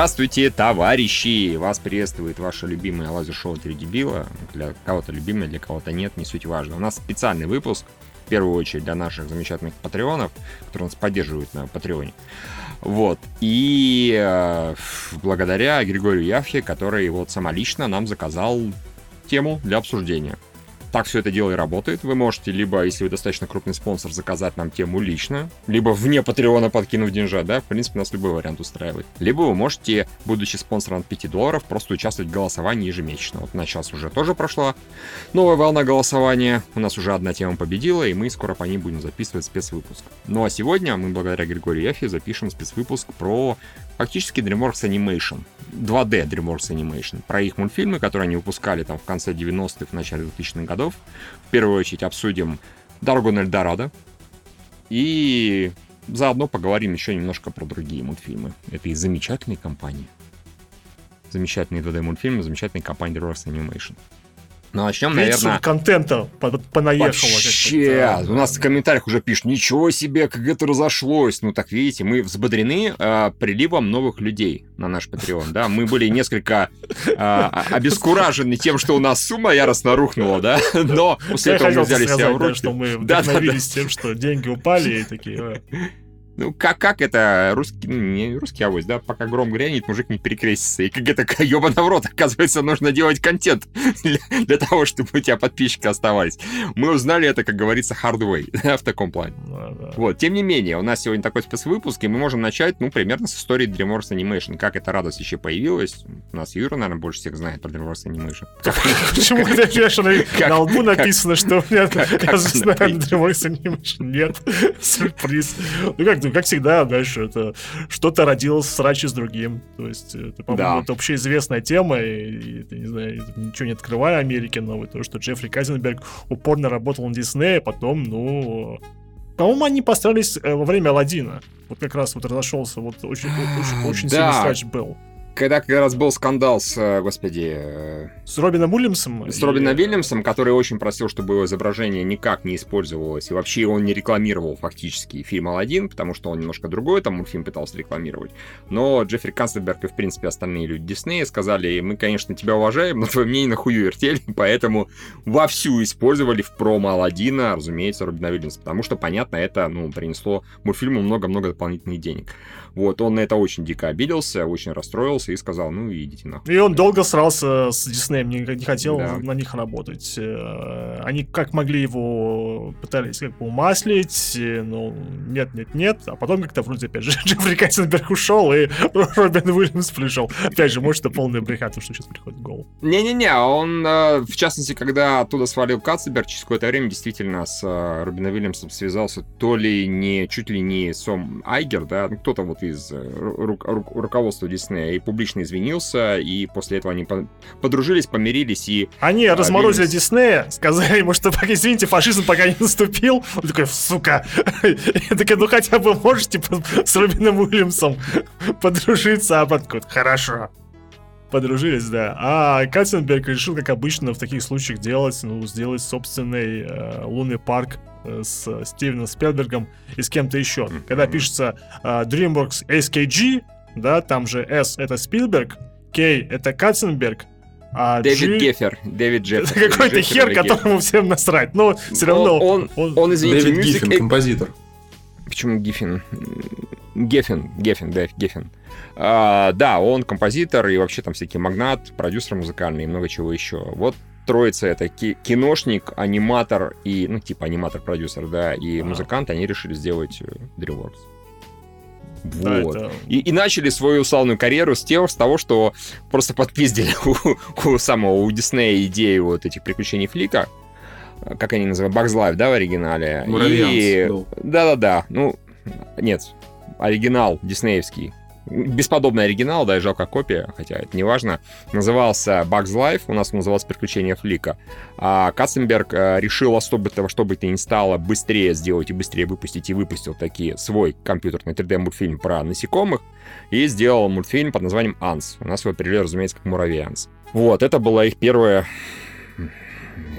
Здравствуйте, товарищи! Вас приветствует ваше любимое лазер-шоу «Три дебила». Для кого-то любимое, для кого-то нет, не суть важно. У нас специальный выпуск, в первую очередь для наших замечательных патреонов, которые нас поддерживают на Патреоне. Вот. И э, благодаря Григорию Явхе, который вот самолично нам заказал тему для обсуждения. Так все это дело и работает. Вы можете либо, если вы достаточно крупный спонсор, заказать нам тему лично, либо вне Патреона подкинув деньжат, да, в принципе, нас любой вариант устраивает. Либо вы можете, будучи спонсором от 5 долларов, просто участвовать в голосовании ежемесячно. Вот у нас сейчас уже тоже прошла новая волна голосования. У нас уже одна тема победила, и мы скоро по ней будем записывать спецвыпуск. Ну а сегодня мы, благодаря Григорию Яфи, запишем спецвыпуск про фактически DreamWorks Animation. 2D DreamWorks Animation. Про их мультфильмы, которые они выпускали там в конце 90-х, в начале 2000-х годов. В первую очередь обсудим «Дорогу на Эльдорадо». И заодно поговорим еще немножко про другие мультфильмы этой замечательной компании. Замечательные 2D-мультфильмы, замечательной компании DreamWorks Animation. Ну, начнем, наверное... контента понаехало. Вообще, у нас в комментариях уже пишут, ничего себе, как это разошлось. Ну, так видите, мы взбодрены э, приливом новых людей на наш Patreon, да. Мы были несколько э, обескуражены тем, что у нас сумма яростно рухнула, да, но после этого мы взяли себя в руки. что мы вдохновились тем, что деньги упали и такие... Ну, как, как это русский, ну, не русский авось, да, пока гром грянет, мужик не перекрестится. И как это ёбаный в рот, оказывается, нужно делать контент для, для того, чтобы у тебя подписчики оставались. Мы узнали это, как говорится, way, да, в таком плане. Да, да. Вот, тем не менее, у нас сегодня такой спецвыпуск, и мы можем начать, ну, примерно с истории DreamWorks Animation. Как эта радость еще появилась. У нас Юра, наверное, больше всех знает про DreamWorks Animation. Почему ты на лбу написано, что меня, оказывается, DreamWorks Animation нет? Сюрприз. Ну как, как всегда, дальше это что-то родилось в сраче с другим. То есть, это, по-моему, да. это общеизвестная тема, и, и, не знаю, ничего не открывая Америке новой, то, что Джеффри Казенберг упорно работал на Дисней, а потом, ну... По-моему, они постарались э, во время Алладина. Вот как раз вот разошелся, вот очень, очень, очень да. сильный срач был когда как раз был скандал с, э, господи... Э, с Робином Уильямсом? С и... Робином Уильямсом, который очень просил, чтобы его изображение никак не использовалось, и вообще он не рекламировал фактически фильм «Аладдин», потому что он немножко другой там мультфильм пытался рекламировать. Но Джеффри Канцлерберг и, в принципе, остальные люди Диснея сказали, мы, конечно, тебя уважаем, но твое мнение на хую вертели, поэтому вовсю использовали в промо «Аладдина», разумеется, Робина Уильямса, потому что, понятно, это, ну, принесло мультфильму много-много дополнительных денег. Вот, он на это очень дико обиделся, очень расстроился и сказал, ну, идите нахуй. И он долго срался с Диснеем, не, не хотел да. на них работать. Э, они как могли его пытались как бы умаслить, э, но нет, нет, нет. А потом как-то вроде опять же Джеффри Каттенберг ушел, и Робин Уильямс пришел. Опять же, может, это полная брехата, что сейчас приходит в голову. Не-не-не, он, э, в частности, когда оттуда свалил Катцеберг, через какое-то время действительно с Робином Уильямсом связался то ли не, чуть ли не Сом Айгер, да, ну, кто-то вот из ру- ру- руководства Диснея и публично извинился, и после этого они подружились, помирились и... Они а, разморозили верились. Диснея, сказали ему, что извините, фашизм пока не наступил. Он такой, сука. Я такой, ну хотя бы можете с Робином Уильямсом подружиться, а потом хорошо подружились, да. А Каттенберг решил, как обычно в таких случаях делать, ну, сделать собственный э, лунный парк э, с Стивеном Спелбергом и с кем-то еще. Mm-hmm. Когда пишется э, DreamWorks SKG, да, там же S это Спилберг, K это Катценберг, а Дэвид G... Геффер, Дэвид Джеффер. Это какой-то хер, которому всем насрать. Но все равно... Он, он, он извините, Дэвид Music... Гиффин, композитор. Почему Гиффин? Геффин, Геффин, Дэвид Геффин. А, да, он композитор и вообще там всякий магнат, продюсер музыкальный и много чего еще. Вот троица это киношник, аниматор и, ну, типа аниматор-продюсер, да, и а. музыкант, они решили сделать э, DreamWorks. Вот. Да, это... и, и начали свою славную карьеру с тем, с того, что просто подпиздили у, у самого у Диснея идею вот этих приключений Флика. Как они называют? Bugs Life, да, в оригинале? И... Да-да-да. Ну, нет, оригинал диснеевский бесподобный оригинал, да, и жалко копия, хотя это не важно, назывался Bugs Life, у нас он назывался Приключения Флика. А Катценберг э, решил особо того, чтобы это не стало быстрее сделать и быстрее выпустить, и выпустил такие свой компьютерный 3D-мультфильм про насекомых, и сделал мультфильм под названием «Анс». У нас его перевели, разумеется, как «Муравей Анс». Вот, это была их первая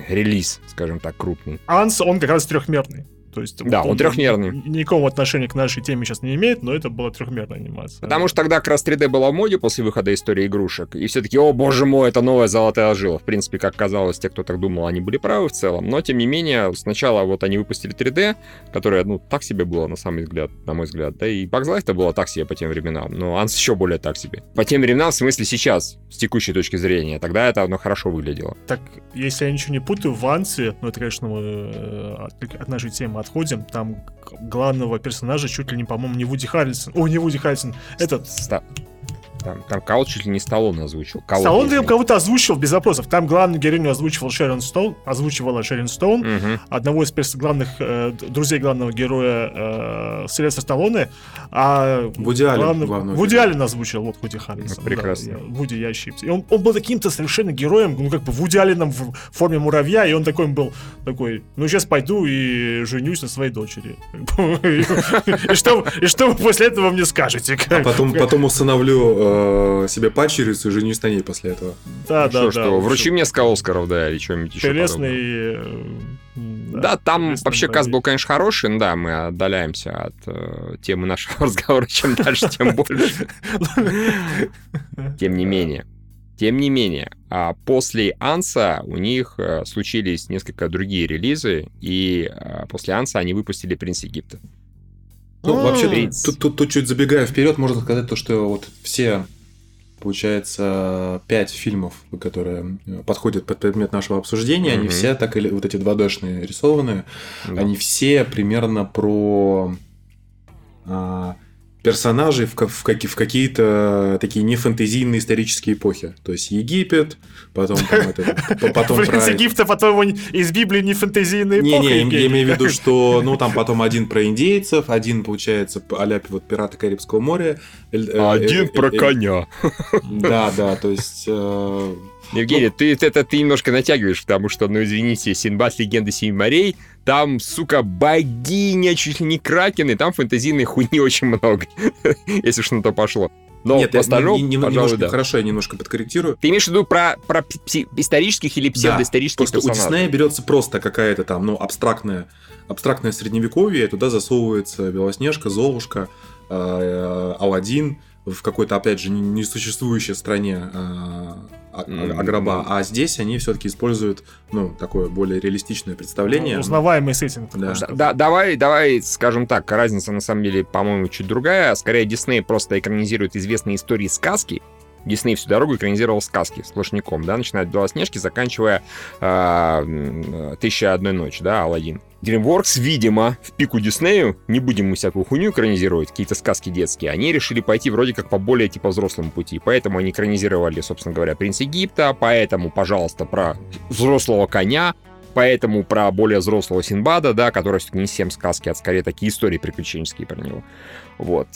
релиз, скажем так, крупный. Анс, он как раз трехмерный. То есть Да, он трехмерный. ни- Никакого отношения к нашей теме сейчас не имеет, но это была трехмерная анимация. Потому что тогда как раз 3D была в моде после выхода истории игрушек. И все таки о боже мой, это новая золотая жила. В принципе, как казалось, те, кто так думал, они были правы в целом. Но, тем не менее, сначала вот они выпустили 3D, которое, ну, так себе было, на самый взгляд, на мой взгляд. Да и Bugs Life-то было так себе по тем временам. Но Анс еще более так себе. По тем временам, в смысле сейчас, с текущей точки зрения. Тогда это оно хорошо выглядело. Так, если я ничего не путаю, в Ансе, ну это, конечно, мы э, от, от нашей темы отходим, там главного персонажа чуть ли не, по-моему, не Вуди Харрисон. О, не Вуди Харрисон, этот... Ста- Там, там кого чуть ли не Сталлоне озвучил. Кого Сталлоне там кого-то озвучивал без вопросов. Там главную героиню озвучивал Шерон Стоун, озвучивала Шерон Стоун. Мгм. одного из перс- главных э, друзей главного героя э, Сильвестра Сталлоне, а Вуди Аллен главного Вуди. Аллен озвучил, вот Вуди Харрисон. Ну, прекрасно. Да, Вуди, я ошибся. И он, он был каким-то совершенно героем, ну, как бы Вуди Алленом в форме муравья, и он такой был, такой, ну, сейчас пойду и женюсь на своей дочери. И что вы после этого мне скажете? А потом, потом установлю э, себе падчерицу и женюсь на ней после этого. Да, да, Что, да. что, вручи мне ска Оскаров, да, или что-нибудь еще. Интересный... э, м, Да, там вообще каст был, конечно, хороший, но да, мы отдаляемся от э, темы нашего разговора. Чем дальше, тем больше. Тем не менее. Тем не менее, а после Анса у них э, случились несколько другие релизы, и э, после Анса они выпустили «Принц Египта». Ну, М. вообще, тут, тут, тут чуть забегая вперед, можно сказать то, что вот все, получается, пять фильмов, которые э, подходят под предмет нашего обсуждения, они все так или вот эти 2D-шные рисованные, они все примерно про а, персонажей в, в, каки- в какие-то такие нефэнтезийные исторические эпохи. То есть Египет, потом там это, п- потом про... Египта, потом из Библии не фэнтезийная Не, эпоха, не, я имею в виду, что, ну, там потом один про индейцев, один, получается, а вот «Пираты Карибского моря». э, Один э, про э, коня. Да, да, то есть... э, Евгений, ты это ты немножко натягиваешь, потому что, ну извините, Синбад Легенда Семи морей, там, сука, богиня, чуть ли не кракен, и там фэнтезийной хуйни очень много, если уж на то пошло. Но Нет, я не- не- пожалуй, немножко, да. хорошо, я немножко подкорректирую. Ты имеешь в виду про, про пси- исторических или псевдоисторических Просто у персонажей? Диснея берется просто какая-то там, ну, абстрактная, абстрактное средневековье, и туда засовывается Белоснежка, Золушка, э, Аладдин в какой-то, опять же, не- несуществующей стране э, а- здесь они все-таки используют, ну, такое более реалистичное представление. Узнаваемый сеттинг. Да. Да, да, давай, давай, скажем так, разница на самом деле, по-моему, чуть другая. Скорее, Дисней просто экранизирует известные истории сказки. Дисней всю дорогу экранизировал сказки сплошняком, да, начиная от Белоснежки, заканчивая м, «Тысяча одной ночи», да, Алладин. DreamWorks, видимо, в пику Диснею, не будем мы всякую хуйню экранизировать, какие-то сказки детские, они решили пойти вроде как по более типа взрослому пути, поэтому они экранизировали, собственно говоря, «Принц Египта», поэтому, пожалуйста, про взрослого коня, поэтому про более взрослого Синбада, да, который все-таки не всем сказки, а скорее такие истории приключенческие про него. Вот,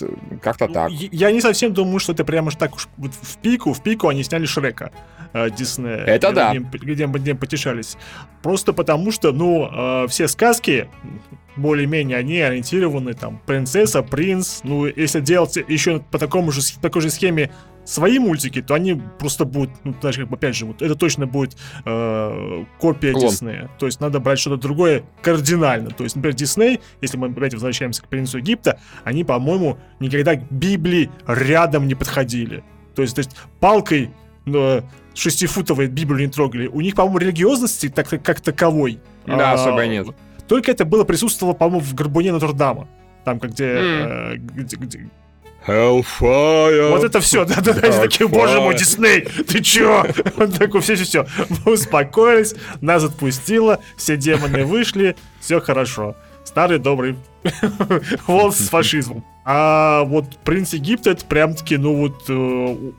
как-то так. Я не совсем думаю, что это прямо так уж вот в пику, в пику они сняли Шрека э, Диснея. Это где да. Где над ним потешались. Просто потому что, ну, э, все сказки, более-менее, они ориентированы, там, принцесса, принц. Ну, если делать еще по такому же, такой же схеме свои мультики, то они просто будут, ну, даже как бы, опять же, вот это точно будет э, копия Клон. Диснея. То есть надо брать что-то другое кардинально. То есть, например, Дисней, если мы опять возвращаемся к принцу Египта, они, по-моему, никогда к Библии рядом не подходили. То есть, то есть палкой э, шестифутовой Библию не трогали. У них, по-моему, религиозности так, как таковой. Да, а, особо нет. Только это было присутствовало, по-моему, в Горбуне Нотр-Дама. Там, как где, М. э, где- где- Hellfire! Вот это все, да, да, да, такие, боже мой, Дисней, ты чё? Он такой, все, все, все, мы успокоились, нас отпустило, все демоны вышли, все хорошо. Старый добрый волк с фашизмом. А вот принц Египта, это прям-таки, ну вот, э,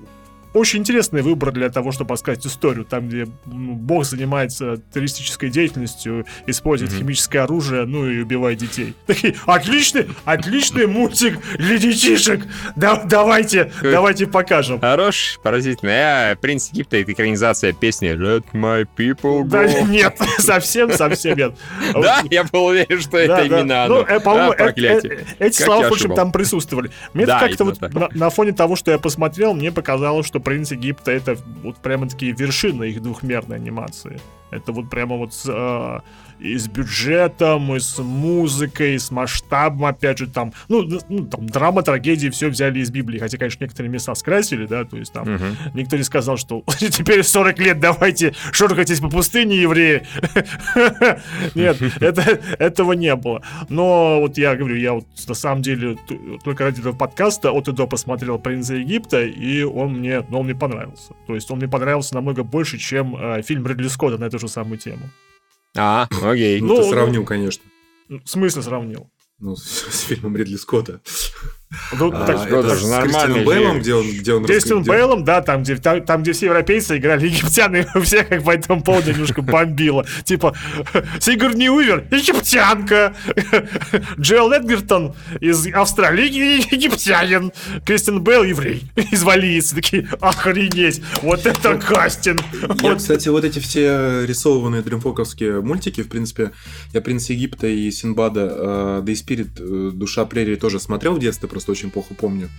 очень интересный выбор для того, чтобы рассказать историю, там, где ну, бог занимается террористической деятельностью, использует Мгм. химическое оружие, ну и убивает детей. Такие, отличный, отличный мультик для детишек. Да, давайте, давайте покажем. Хорош, поразительно. А, «Принц Египта» — это экранизация песни «Let my people go». Да, нет, совсем, совсем нет. Да, я был уверен, что это именно Ну, оно. э, по-моему, А, э, э, эти слова, я в общем, там присутствовали. Мне как-то вот на фоне того, что я посмотрел, мне показалось, что «Принц Египта» — это вот прямо такие вершины их двухмерной анимации. Это вот прямо вот с, э, и с бюджетом, и с музыкой, и с масштабом, опять же, там, ну, ну там, драма, трагедии, все взяли из Библии, хотя, конечно, некоторые места скрасили, да, то есть там Мгм. никто не сказал, что теперь 40 лет давайте шоркайтесь по пустыне, евреи. Нет, это, этого не было. Но вот я говорю, я вот на самом деле только ради этого подкаста от и до посмотрел «Принца Египта», и он мне, ну, он мне понравился. То есть он мне понравился намного больше, чем э, фильм Ридли Скотта на эту же самую тему. А, окей. Ну, ты ну. сравнил, конечно. Ну, В смысле сравнил? Ну, с, с фильмом Ридли Скотта. Ну, А, так, это же с Бейлом, где он... Где он Кристиан где- Бейлом, да, там где, там, там, где все европейцы играли египтяне, и всех как по этому поводу немножко бомбило. Типа, Сигурни Уивер, египтянка. Джоэл Эдгертон из Австралии, египтянин. Кристиан Бейл, еврей, из Валийцы. Такие, охренеть, вот это кастинг. Я, Вот кстати, вот эти все рисованные дримфоковские мультики, в принципе, я «Принц Египта» и «Синбада», э, да и «Спирит», э, «Душа прерии» тоже смотрел в детстве, просто очень плохо помню.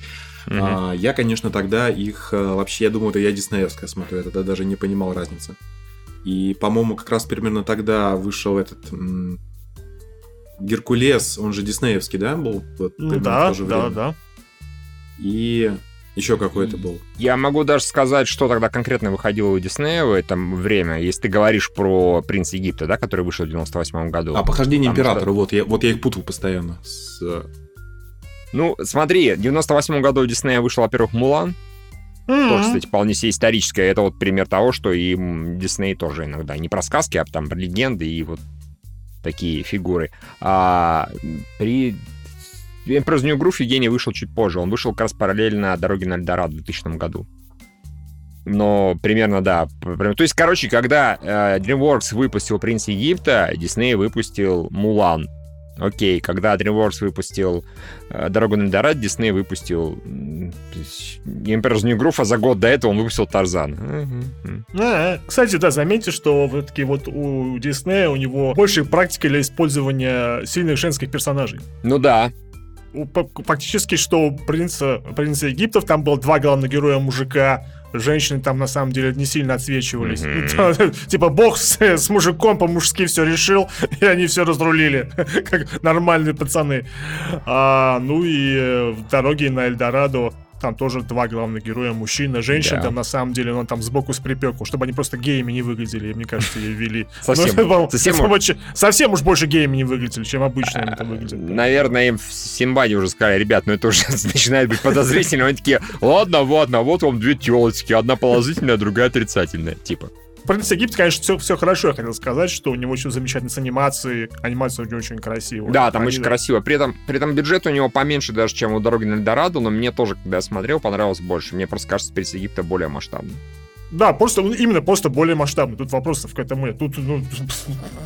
Мгм. А, я, конечно, тогда их э, вообще, я думаю, это я диснеевская смотрю, я тогда даже не понимал разницы. И, по-моему, как раз примерно тогда вышел этот м, Геркулес, он же диснеевский, да, был? Вот Ну да, то же да, время. да. И еще какой-то был. Я могу даже сказать, что тогда конкретно выходило у Диснея в это время, если ты говоришь про «Принц Египта», да, который вышел в 98 году. А, «Похождение Потому императора», вот я, вот я их путал постоянно. с, Ну, смотри, в 98 году у Диснея вышел, во-первых, «Мулан», тоже, М. кстати, вполне себе историческое. Это вот пример того, что и Дисней тоже иногда не про сказки, а там про легенды и вот такие фигуры. А при Emperor's New Groove Евгений вышел чуть позже. Он вышел как раз параллельно «Дороге на Эльдорадо» в 2000 году. Но примерно, да. То есть, короче, когда э, DreamWorks выпустил «Принц Египта», Дисней выпустил «Мулан». Окей, когда DreamWorks выпустил э, «Дорогу на Эльдорадо», Дисней выпустил Emperor's New Groove, а за год до этого он выпустил «Тарзан». А, Кстати, да, заметьте, что все-таки вот у Диснея у него больше практика для использования сильных женских персонажей. Ну да, Фактически, что у принца, принца Египтов там было два главных героя мужика, женщины там на самом деле не сильно отсвечивались. Типа бог с, с мужиком по-мужски все решил, и они все разрулили, как нормальные пацаны. А, ну и э, в дороге на Эльдорадо там тоже два главных героя, мужчина, женщина, Да. там на самом деле, он там сбоку с припеку, чтобы они просто геями не выглядели, мне кажется, ее вели. Совсем, Ну, совсем это совсем уж больше геями не выглядели, чем обычно они там выглядят. Наверное, им в уже сказали, ребят, ну это уже начинает быть подозрительно. Они такие, ладно, ладно, вот вам две телочки, одна положительная, другая отрицательная. Типа. Принц Египет, конечно, все, все хорошо, я хотел сказать, что у него очень замечательная с анимацией, анимация у него очень красивая. Да, там Они, очень красиво. При этом, при этом бюджет у него поменьше даже, чем у «Дороги на Эльдорадо», но мне тоже, когда я смотрел, понравилось больше. Мне просто кажется, «Принц Египта» более масштабный. Да, просто, ну, именно просто более масштабный. Тут вопросов к этому нет. Тут, ну,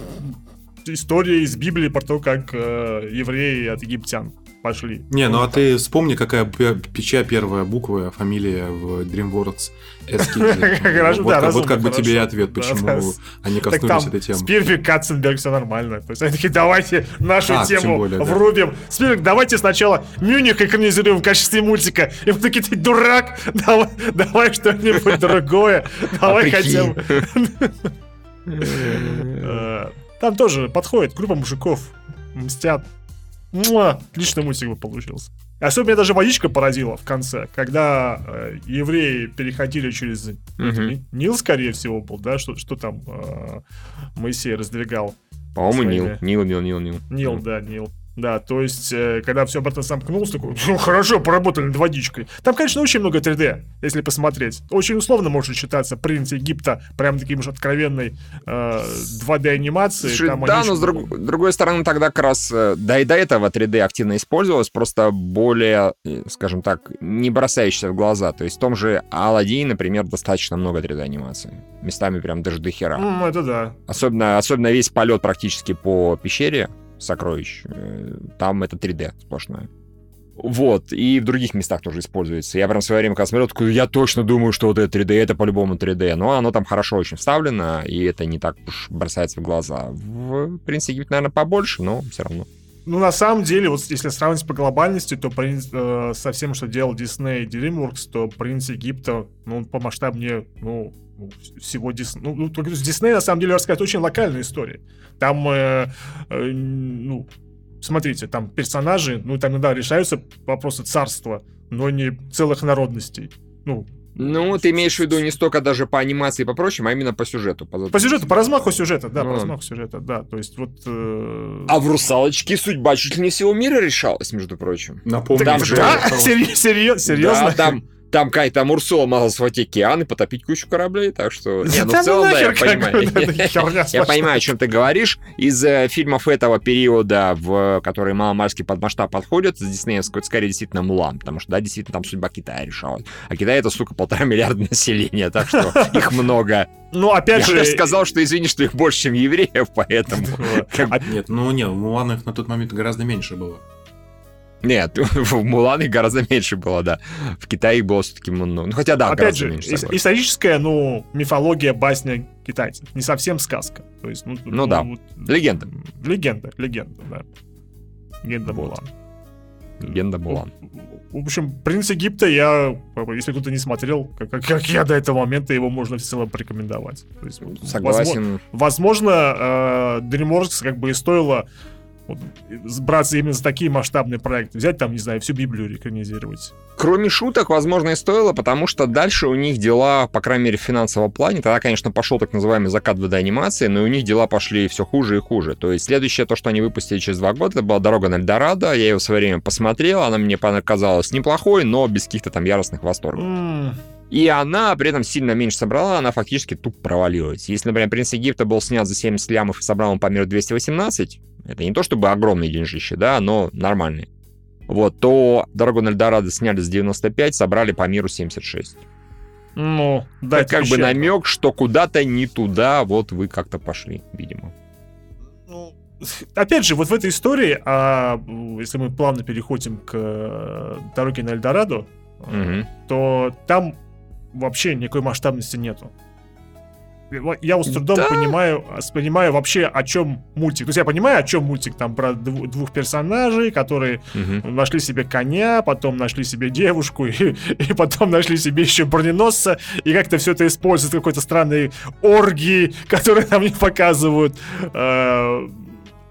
история из Библии про то, как э, евреи от египтян пошли. Не, ну а ты вспомни, какая пе- печа первая буква, фамилия в DreamWorks. Хорошо, Вот да, как- разумно, Вот как бы тебе и ответ, почему они Так коснулись этой темы. Спирфик, Катценберг, все нормально. То есть они такие, давайте нашу А, тем тему врубим. Спирфик, давайте сначала Мюних экранизируем в качестве мультика. И мы такие, ты дурак, давай, давай что-нибудь другое. Давай А хотя прикинь. бы. Э, Там тоже подходит группа мужиков, мстят. Муа! Отличный мультик бы получился. Особенно меня даже водичка поразила в конце, когда э, евреи переходили через. Ни- Нил, скорее всего, был, да? Что, что там э, Моисей раздвигал? По-моему, Нил. Своими. Нил, Нил, Нил, Нил. Нил, да, Нил. Да, то есть, э, когда все обратно замкнулось, такой, «Ну, хорошо, поработали над водичкой. Там, конечно, очень много 3D, если посмотреть. Очень условно может считаться принц Египта прям таким уж откровенной э, 2D-анимации. Слушай, Там да, они но с друг- другой стороны тогда как раз, э, да и до этого 3D активно использовалось, просто более, э, скажем так, не бросающееся в глаза. То есть в том же Алладине, например, достаточно много 3D-анимации. Местами прям даже до хера. М, это да. Особенно, особенно весь полет практически по пещере сокровищ, э, там это 3D сплошное. Вот, и в других местах тоже используется. Я прям в свое время, когда смотрел, такой, я точно думаю, что вот это 3D, это по-любому 3D. Но оно там хорошо очень вставлено, и это не так уж бросается в глаза. В принципе, наверное, побольше, но все равно. Ну, на самом деле, вот если сравнить по глобальности, то принц, э, со всем, что делал Disney и DreamWorks, то «Принц Египта», ну, по масштабнее, ну, всего Дисней. Ну, ну, с Дисней, на самом деле, рассказать очень локальная история. Там, э, э, ну, смотрите, там персонажи, ну, там иногда решаются вопросы царства, но не целых народностей. Ну, Ну, ты имеешь в виду не столько даже по анимации и по прочему, а именно по сюжету. по сюжету, по размаху сюжета, да, Ну по размаху сюжета, да. То есть вот... э, А в «Русалочке» судьба чуть ли не всего мира решалась, между прочим. Напомню, Там же- да? Серьё- Серьезно? Да, там, там Кай, там Урсула могла схватить океан и потопить кучу кораблей, так что... Не, ну в целом, да, я понимаю. Я понимаю, о чем ты говоришь. Из э, фильмов этого периода, в которые маломальски под масштаб подходят, с диснеевского, скорее действительно Мулан, потому что, да, действительно, там судьба Китая решалась. А Китай это, сука, полтора миллиарда населения, так что их много. Ну, опять Я же... даже сказал, что извини, что их больше, чем евреев, поэтому... бы- Нет, ну не, у Мулана их на тот момент гораздо меньше было. Нет, в Мулан их гораздо меньше было, да. В Китае их было все-таки много. Ну, хотя да, Опять гораздо же, меньше. ис- согласен. историческая, ну, мифология, басня китайцев. Не совсем сказка. То есть, ну, Ну да. вот, Легенда. Легенда, легенда, да. Легенда Вот. Мулан. Легенда Мулан. В общем, «Принц Египта» я, если кто-то не смотрел, как, как- я до этого момента, его можно в целом порекомендовать. То есть, вот, возможно- Согласен. Возможно, э, DreamWorks как бы и стоило вот, браться именно за такие масштабные проекты. Взять там, не знаю, всю Библию рекранизировать. Кроме шуток, возможно, и стоило, потому что дальше у них дела, по крайней мере, в финансовом плане, тогда, конечно, пошел так называемый закат 2D-анимации, но у них дела пошли все хуже и хуже. То есть следующее, то, что они выпустили через два года, это была «Дорога на Эльдорадо», я ее в свое время посмотрел, она мне показалась неплохой, но без каких-то там яростных восторгов. М, И она при этом сильно меньше собрала, она фактически тупо провалилась. Если, например, «Принц Египта» был снят за 70 лямов и собрал он по миру 218, это не то чтобы огромные деньжища, да, но нормальные. Вот, то «Дорогу на Эльдорадо» сняли за 95, собрали по миру 76. Ну, да, это как бы намек, что куда-то не туда вот вы как-то пошли, видимо. Ну, опять же, вот в этой истории, а, если мы плавно переходим к э, дороге на Эльдорадо, Мгм. то там вообще никакой масштабности нету. Я вот с трудом Да. понимаю, понимаю вообще, о чем мультик. То есть я понимаю, о чем мультик там про дву- двух персонажей, которые Мгм. нашли себе коня, потом нашли себе девушку, и, и потом нашли себе еще броненосца, и как-то все это используют какой-то странной оргии, которые нам не показывают. Э,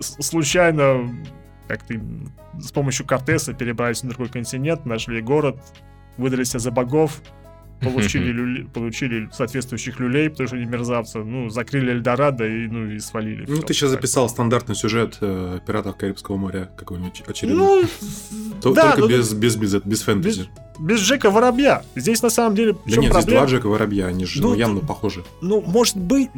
случайно как-то с помощью Кортеса перебрались на другой континент, нашли город, выдали себя за богов, получили, люле- получили соответствующих люлей, потому что они мерзавцы, ну, закрыли Эльдорадо и, ну, и свалили. Ну, Всё. ты сейчас записал стандартный сюжет э, «Пиратов Карибского моря» какой-нибудь очередной. Ну, да, Только ну, без, без, без, без фэнтези. без Джека Воробья. Здесь на самом деле Да нет, здесь проблема? два Джека Воробья, они же Ну, ну, явно похожи. Ну, может быть.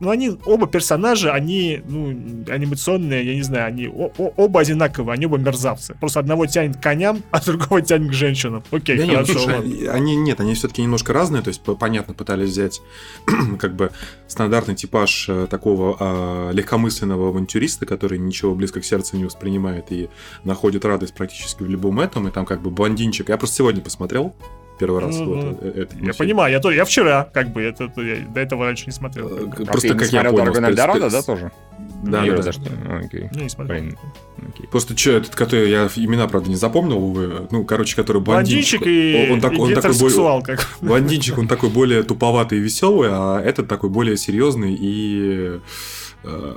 Ну, они, оба персонажа, они, ну, анимационные, я не знаю, они о- о- оба одинаковые, они оба мерзавцы. Просто одного тянет к коням, а другого тянет к женщинам. Окей, Да нет, хорошо, слушай, ладно. они нет, они все-таки немножко разные, то есть понятно пытались взять как бы стандартный типаж э, такого а, легкомысленного авантюриста, который ничего близко к сердцу не воспринимает и находит радость практически в любом этом, и там как бы блондинчик. Я просто сегодня посмотрел первый раз Ну, вот, ну, э, этот Я понимаю, я, тоже, я вчера, как бы, это, это я до этого раньше не смотрел. Э, как. А Просто не как я смотрел понял, «Дорогу на Эльдорадо», да, тоже? Да, Или да? А, Окей. Ну, не смотрел. Блин, окей. Просто что, этот, который я имена, правда, не запомнил, увы. Ну, короче, который блондинчик. Блондинчик и, он, он так- и он такой более, гетеросексуал, как блондинчик, он такой более туповатый и веселый, а этот такой более серьезный и э,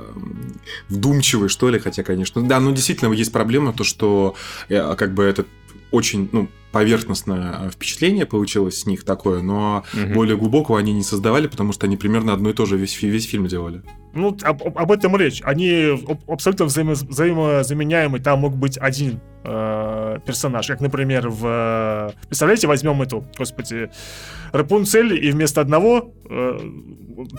вдумчивый, что ли, хотя, конечно. Да, ну, действительно, есть проблема, то, что э, как бы это очень, ну, поверхностное впечатление получилось с них такое, но Мгм. более глубокого они не создавали, потому что они примерно одно и то же весь, весь фильм делали. Ну, об, об- об этом речь. Они аб- абсолютно взаимо- взаимозаменяемы. Там мог быть один э, персонаж. Как, например, в... э, Представляете, возьмем эту, господи, Рапунцель, и вместо одного э,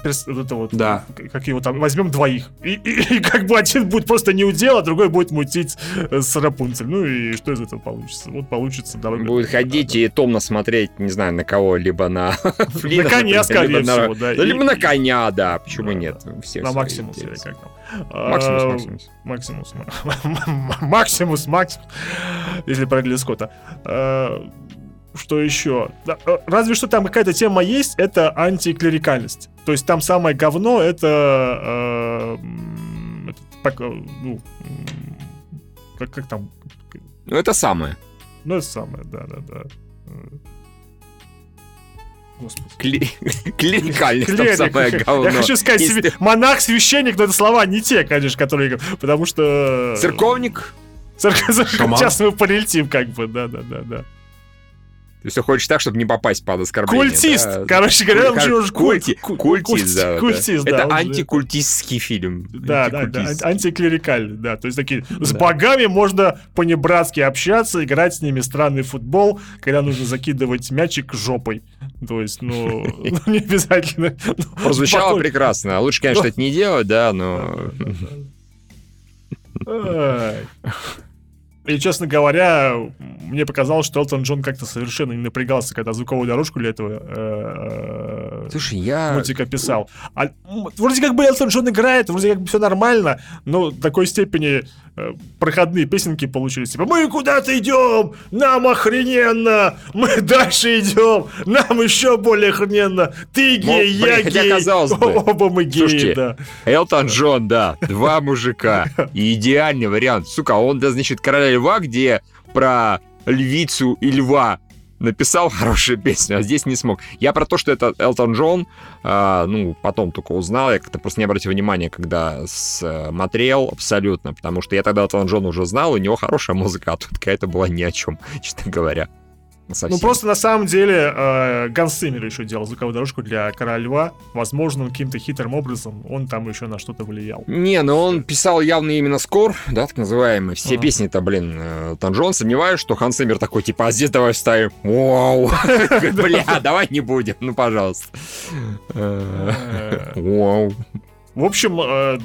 перс- вот это вот, Да. к- как его там, возьмем двоих. И, и- и как бы один будет просто не удел, а другой будет мутить э, с Рапунцель. Ну и что из этого получится? Вот получится дорога. Будет ходить и томно смотреть, не знаю, на кого, либо на Флина, На коня, скорее либо на- всего, да. И- либо на коня, да, почему Да, нет? Все На Максимус или как там. Максимус, Максимус. Максимус. Максимус, Максимус. Если про Ридли Скотта. Э, Что еще? Э, Разве что там какая-то тема есть, это антиклерикальность. То есть там самое говно это, э, ну, как, как там? Ну, это самое. Ну, это самое, да-да-да. Господи. Кли- Клерикальность там Клерик. самое говно. Я хочу сказать, Если- себе- монах, священник, но это слова не те, конечно, которые... Потому что... Церковник? Церковь, Шаман. Сейчас мы полетим, как бы, да-да-да-да. Ты все хочешь так, чтобы не попасть под оскорбление. Культист! да? Короче говоря, он же уже культи- куль- Культист, да. Культист, да. Это антикультистский фильм. Да, да, да, антиклерикальный, да. То есть такие, с Да. богами можно по-небратски общаться, играть с ними странный футбол, когда нужно закидывать мячик жопой. То есть, ну, ну, не обязательно. Ну, Прозвучало прекрасно. Лучше, конечно, это не делать, да, но... И, честно говоря, мне показалось, что Элтон Джон как-то совершенно не напрягался, когда звуковую дорожку для этого э, э, Слушай, я... мультика писал. А, вроде как бы Элтон Джон играет, вроде как бы все нормально, но такой степени проходные песенки получились. Типа, мы куда-то идем, нам охрененно, мы дальше идем, нам еще более охрененно, ты Ну, гей, я блин, гей, казалось бы. оба мы геи, Слушайте, да. Элтон Джон, да, два мужика. И идеальный вариант. Сука, он, да, значит, Короля Льва, где про львицу и льва написал хорошую песню, а здесь не смог. Я про то, что это Элтон Джон, а, ну, потом только узнал, я как-то просто не обратил внимания, когда смотрел абсолютно, потому что я тогда Элтон Джон уже знал, у него хорошая музыка, а тут какая-то была ни о чем, честно говоря. Совсем. Ну просто на самом деле э, Ганс Циммер еще делал звуковую дорожку для Короля Льва. Возможно, он каким-то хитрым образом он там еще на что-то влиял. Не, ну он писал явно именно скор, да, так называемый. Все Ага. песни-то, блин, э, Элтон Джон. Сомневаюсь, что Ханс Циммер такой, типа, а здесь давай вставим. Вау. Бля, давай не будем, ну, пожалуйста. Э, Вау. В общем, э,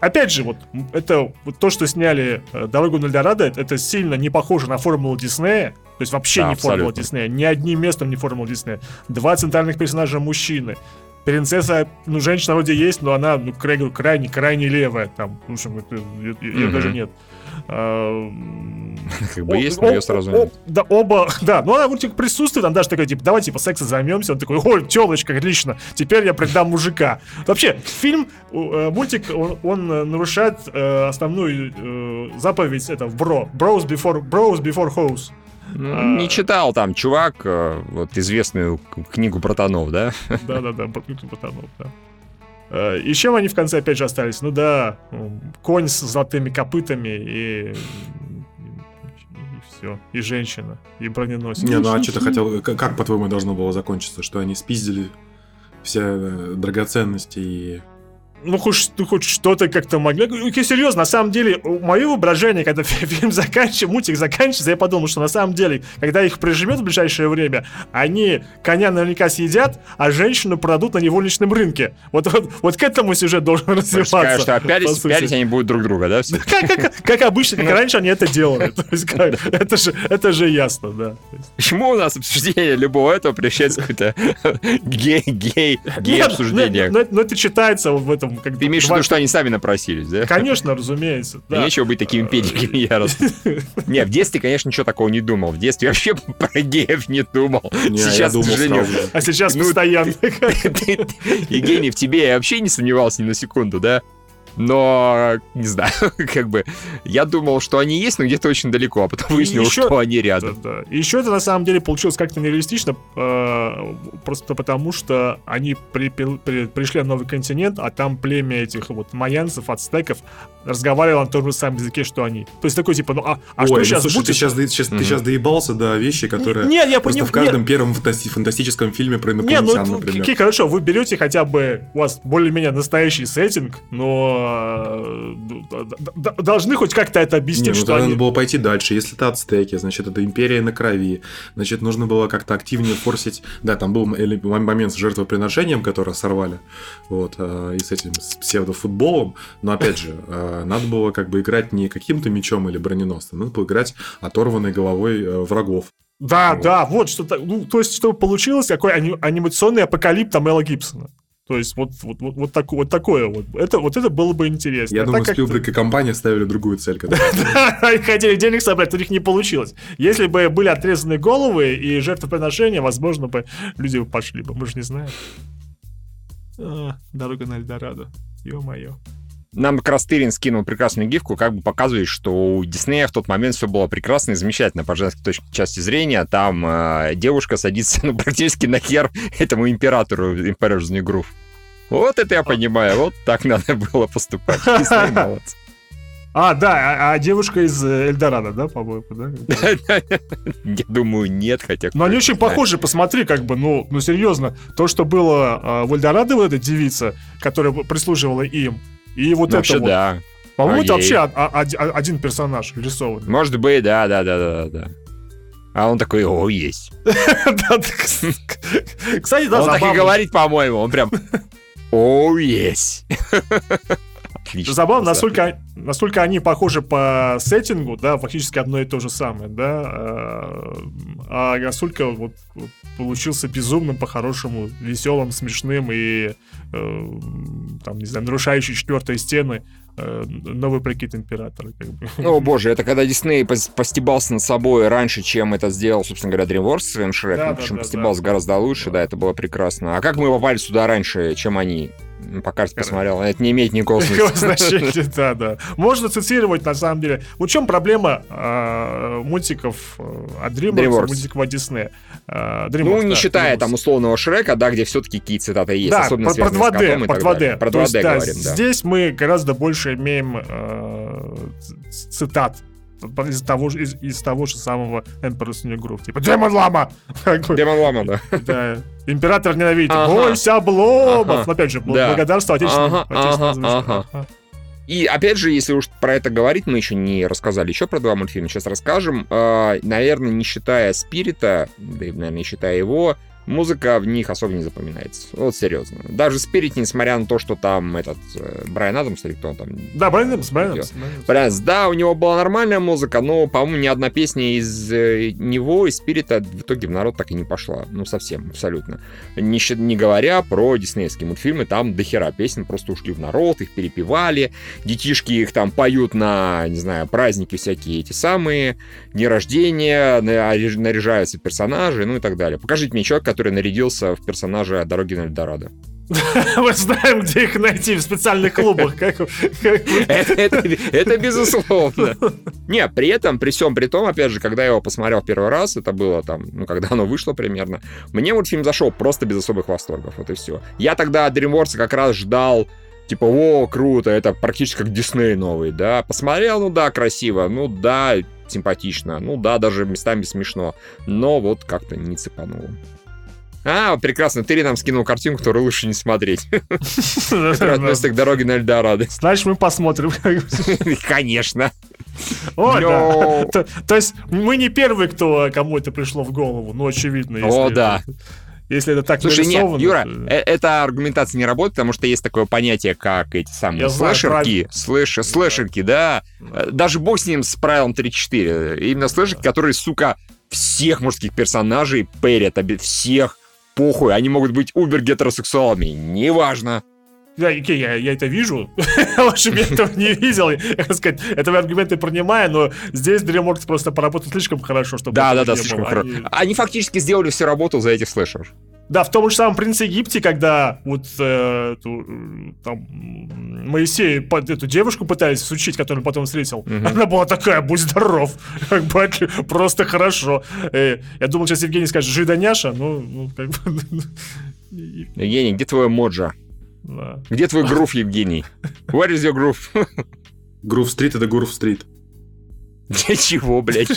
опять же, вот это вот то, что сняли э, «Дорогу на Эльдорадо», это сильно не похоже на формулу Диснея. То есть вообще Да, не формула абсолютно. Диснея. Ни одним местом не формула Диснея. Два центральных персонажа мужчины. Принцесса, ну, женщина вроде есть, но она, ну, край- крайне, крайне левая. Там, в общем, это- ее ее даже нет. А, Как бы О- есть, но ее сразу о- нет. Да, оба, да, ну она вроде как присутствует, она даже такая, типа, давай, типа, сексом займемся. Он такой, ой, телочка, отлично, теперь я предам мужика. Вообще, фильм, э, мультик, он, он, э, нарушает э, основную э, заповедь, это, бро, bros before, bros before hoes. Ну, а- Не читал там чувак э, вот известную книгу про тонов, да? Да-да-да, бр- пацанов, да. Э, И чем они в конце опять же остались? Ну да, конь с золотыми копытами и... все. И женщина, и броненосец. Не, ну а что ты хотел, как, как, по-твоему, должно было закончиться? Что они спиздили все э, драгоценности и... ну хоть, ну, хоть что-то как-то могли. Ну, окей, серьезно, на самом деле, мое воображение, когда фи- фильм заканчивается, мультик заканчивается, я подумал, что на самом деле, когда их прижмет в ближайшее время, они коня наверняка съедят, а женщину продадут на невольничном рынке. Вот, вот, вот к этому сюжет должен развиваться. что по опялись, сути. опялись они будут друг друга, да? Как, как- как обычно, как раньше они это делали. То есть, как- это, же, это же ясно, да. Почему у нас обсуждение любого этого превращается в какое-то гей, гей, гей Нет, обсуждение? Но это читается в этом. Как Ты имеешь в два- виду, что они сами напросились, да? Конечно, разумеется. Да. Нечего быть такими педиками яростно. Не, в детстве, конечно, ничего такого не думал. В детстве вообще про геев не думал. Сейчас, к думал сожалению. А сейчас Ну, постоянно. Евгений, в тебе я вообще не сомневался ни на секунду, да? Но, не знаю, как бы, я думал, что они есть, но где-то очень далеко, а потом выяснил, еще- что они рядом. Да, да. И еще это на самом деле получилось как-то нереалистично, э, просто потому что они при- при- пришли на новый континент, а там племя этих вот майянцев, ацтеков разговаривало на том же самом языке, что они. То есть такой типа, ну а, а Ой, что ну, сейчас слушай, будет? ты сейчас, сейчас, ты Мгм. сейчас доебался до вещи, которые Нет, я просто поним- в каждом первом фантасти- фантастическом фильме про Не, ну инопланетян, это- например. какие, хорошо, вы берете хотя бы, у вас более-менее настоящий сеттинг, но должны хоть как-то это Не, объяснить, ну что они... надо было пойти дальше. Если это ацтеки, значит, это империя на крови. Значит, нужно было как-то активнее форсить. Да, там был момент с жертвоприношением, которое сорвали. Вот, э, и с этим с псевдофутболом. Но опять же, э, надо было как бы играть не каким-то мечом или броненосцем, надо было играть оторванной головой э, врагов. Да, Вот. да, вот что-то. Ну, то есть, чтобы получилось какой ани- анимационный апокалипт Мэла Гибсона. То есть, вот, вот, вот, вот, тако- вот такое вот. Это, вот это было бы интересно. Я А думаю, так Спилберг и компания ставили другую цель. когда- Они хотели денег собрать, у них не получилось. Если бы были отрезаны головы и жертвоприношения, возможно бы люди бы пошли бы. Мы же не знаем. А, дорога на Эльдорадо. Ё-моё. нам как раз Тырин скинул прекрасную гифку, как бы показывает, что у Диснея в тот момент все было прекрасно и замечательно по женской точке части зрения. Там э, девушка садится ну, практически на хер этому императору Emperor's New Groove. Вот это я понимаю, вот так надо было поступать. Молодцы. А, да, а, а девушка из э, Эльдорадо, да, по-моему, да? Я думаю, нет, хотя... Но они очень похожи, посмотри, как бы, ну, ну серьезно, то, что было а, в Эльдорадо, вот эта девица, которая прислуживала им, и вот Ну, это Вообще, да. По-моему, это вообще а- а- оди- а- один персонаж рисованный. Может быть, да, да, да, да, да. А он такой, о, есть. Кстати, да, он так и говорит, по-моему, он прям, о, есть. Отлично. Забавно, насколько, насколько они похожи по сеттингу, да, фактически одно и то же самое, да, э, а насколько вот получился безумным, по-хорошему, веселым, смешным и, э, там, не знаю, нарушающий четвертые стены новый прикид императора, как бы. О боже, это когда Дисней пос- постебался над собой раньше, чем это сделал, собственно говоря, DreamWorks с своим Шреком, Да, да, причем да, постебался да. гораздо лучше, да. это было прекрасно. А как мы попали сюда раньше, чем они? По карте посмотрел, это не имеет никакого значения, да, да. Можно цитировать, на самом деле. Вот в чем проблема э, мультиков э, от DreamWorks, мультиков от Disney? Э, Ну, DreamWorks, не да, считая DreamWorks. там условного Шрека, да, где все-таки какие цитаты есть, Да, особенно про, про связанные с 2D, котом и про так 2D. далее. Про То 2D есть, да, говорим, да. Здесь мы гораздо больше имеем э, цитат из того, же- из, из того же самого Emperor's New Groove. Типа, Демон Лама! Демон Лама, да. да. Император ненавидит. Ага. Бойся обломов! Ага. Опять же, Да. благодарство отечественным, Ага, отечественным ага, звездам. ага. И опять же, если уж про это говорить, мы еще не рассказали еще про два мультфильма, сейчас расскажем. А, наверное, не считая Спирита, да и, наверное, не считая его, музыка в них особо не запоминается. Вот серьезно. Даже Спирит, несмотря на то, что там этот э, Брайан Адамс, или кто он там, Да, Брайан Адамс, Брайан. Адамс, Брайан Адамс. Да, у него была нормальная музыка, но, по-моему, ни одна песня из э, него, из Спирита в итоге в народ так и не пошла. Ну, совсем, абсолютно. Не, не говоря про диснеевские мультфильмы, там дохера песен просто ушли в народ, их перепевали, детишки их там поют на, не знаю, праздники всякие эти самые, дни рождения, наряж- наряжаются персонажи, ну и так далее. Покажите мне человека, который нарядился в персонажа «Дороги на Эльдорадо». Мы знаем, где их найти в специальных клубах. Как, как- Это, это- это безусловно. Не, при этом, при всем при том, опять же, когда я его посмотрел в первый раз, это было там, ну, когда оно вышло примерно, мне мультфильм зашел просто без особых восторгов, вот и все. Я тогда от DreamWorks как раз ждал, типа, о, круто, это практически как Дисней новый, да. Посмотрел, ну да, красиво, ну да, симпатично, ну да, даже местами смешно, но вот как-то не цепануло. А, прекрасно, ты нам скинул картинку, которую лучше не смотреть. Относится к дороге на Эльдорадо. Значит, мы посмотрим. Конечно. О, да. То, есть мы не первые, кто кому это пришло в голову, ну очевидно. О, да. Если это так Слушай, нет, нарисовано, Юра, то- э- эта аргументация не работает, потому что есть такое понятие, как эти самые Я слэшерки. Слэш, слэшерки, да. Э, Даже бог с ним с правилом 3-4. Именно слэшерки, которые, сука, всех мужских персонажей перят, всех похуй. Они могут быть убер-гетеросексуалами. Неважно. Да, окей, я, я это вижу. Общем, я этого не видел. Я, как сказать, этого аргументы принимаю, но здесь DreamWorks просто поработал слишком хорошо, чтобы... Да, да, да, слишком хорошо. Они- Они фактически сделали всю работу за этих слэшеров. Да, в том же самом «Принце Египте», когда вот э, эту, э, там Моисей под эту девушку пытались сучить, которую он потом встретил, Мгм. она была такая, будь здоров, как бы просто хорошо. Э, я думал, сейчас Евгений скажет, жидоняша, ну, ну, как бы... Евгений, где твой моджа? да. Где твой грув, Евгений? Where is your groove? Грув стрит это Грув стрит. Для чего, блядь?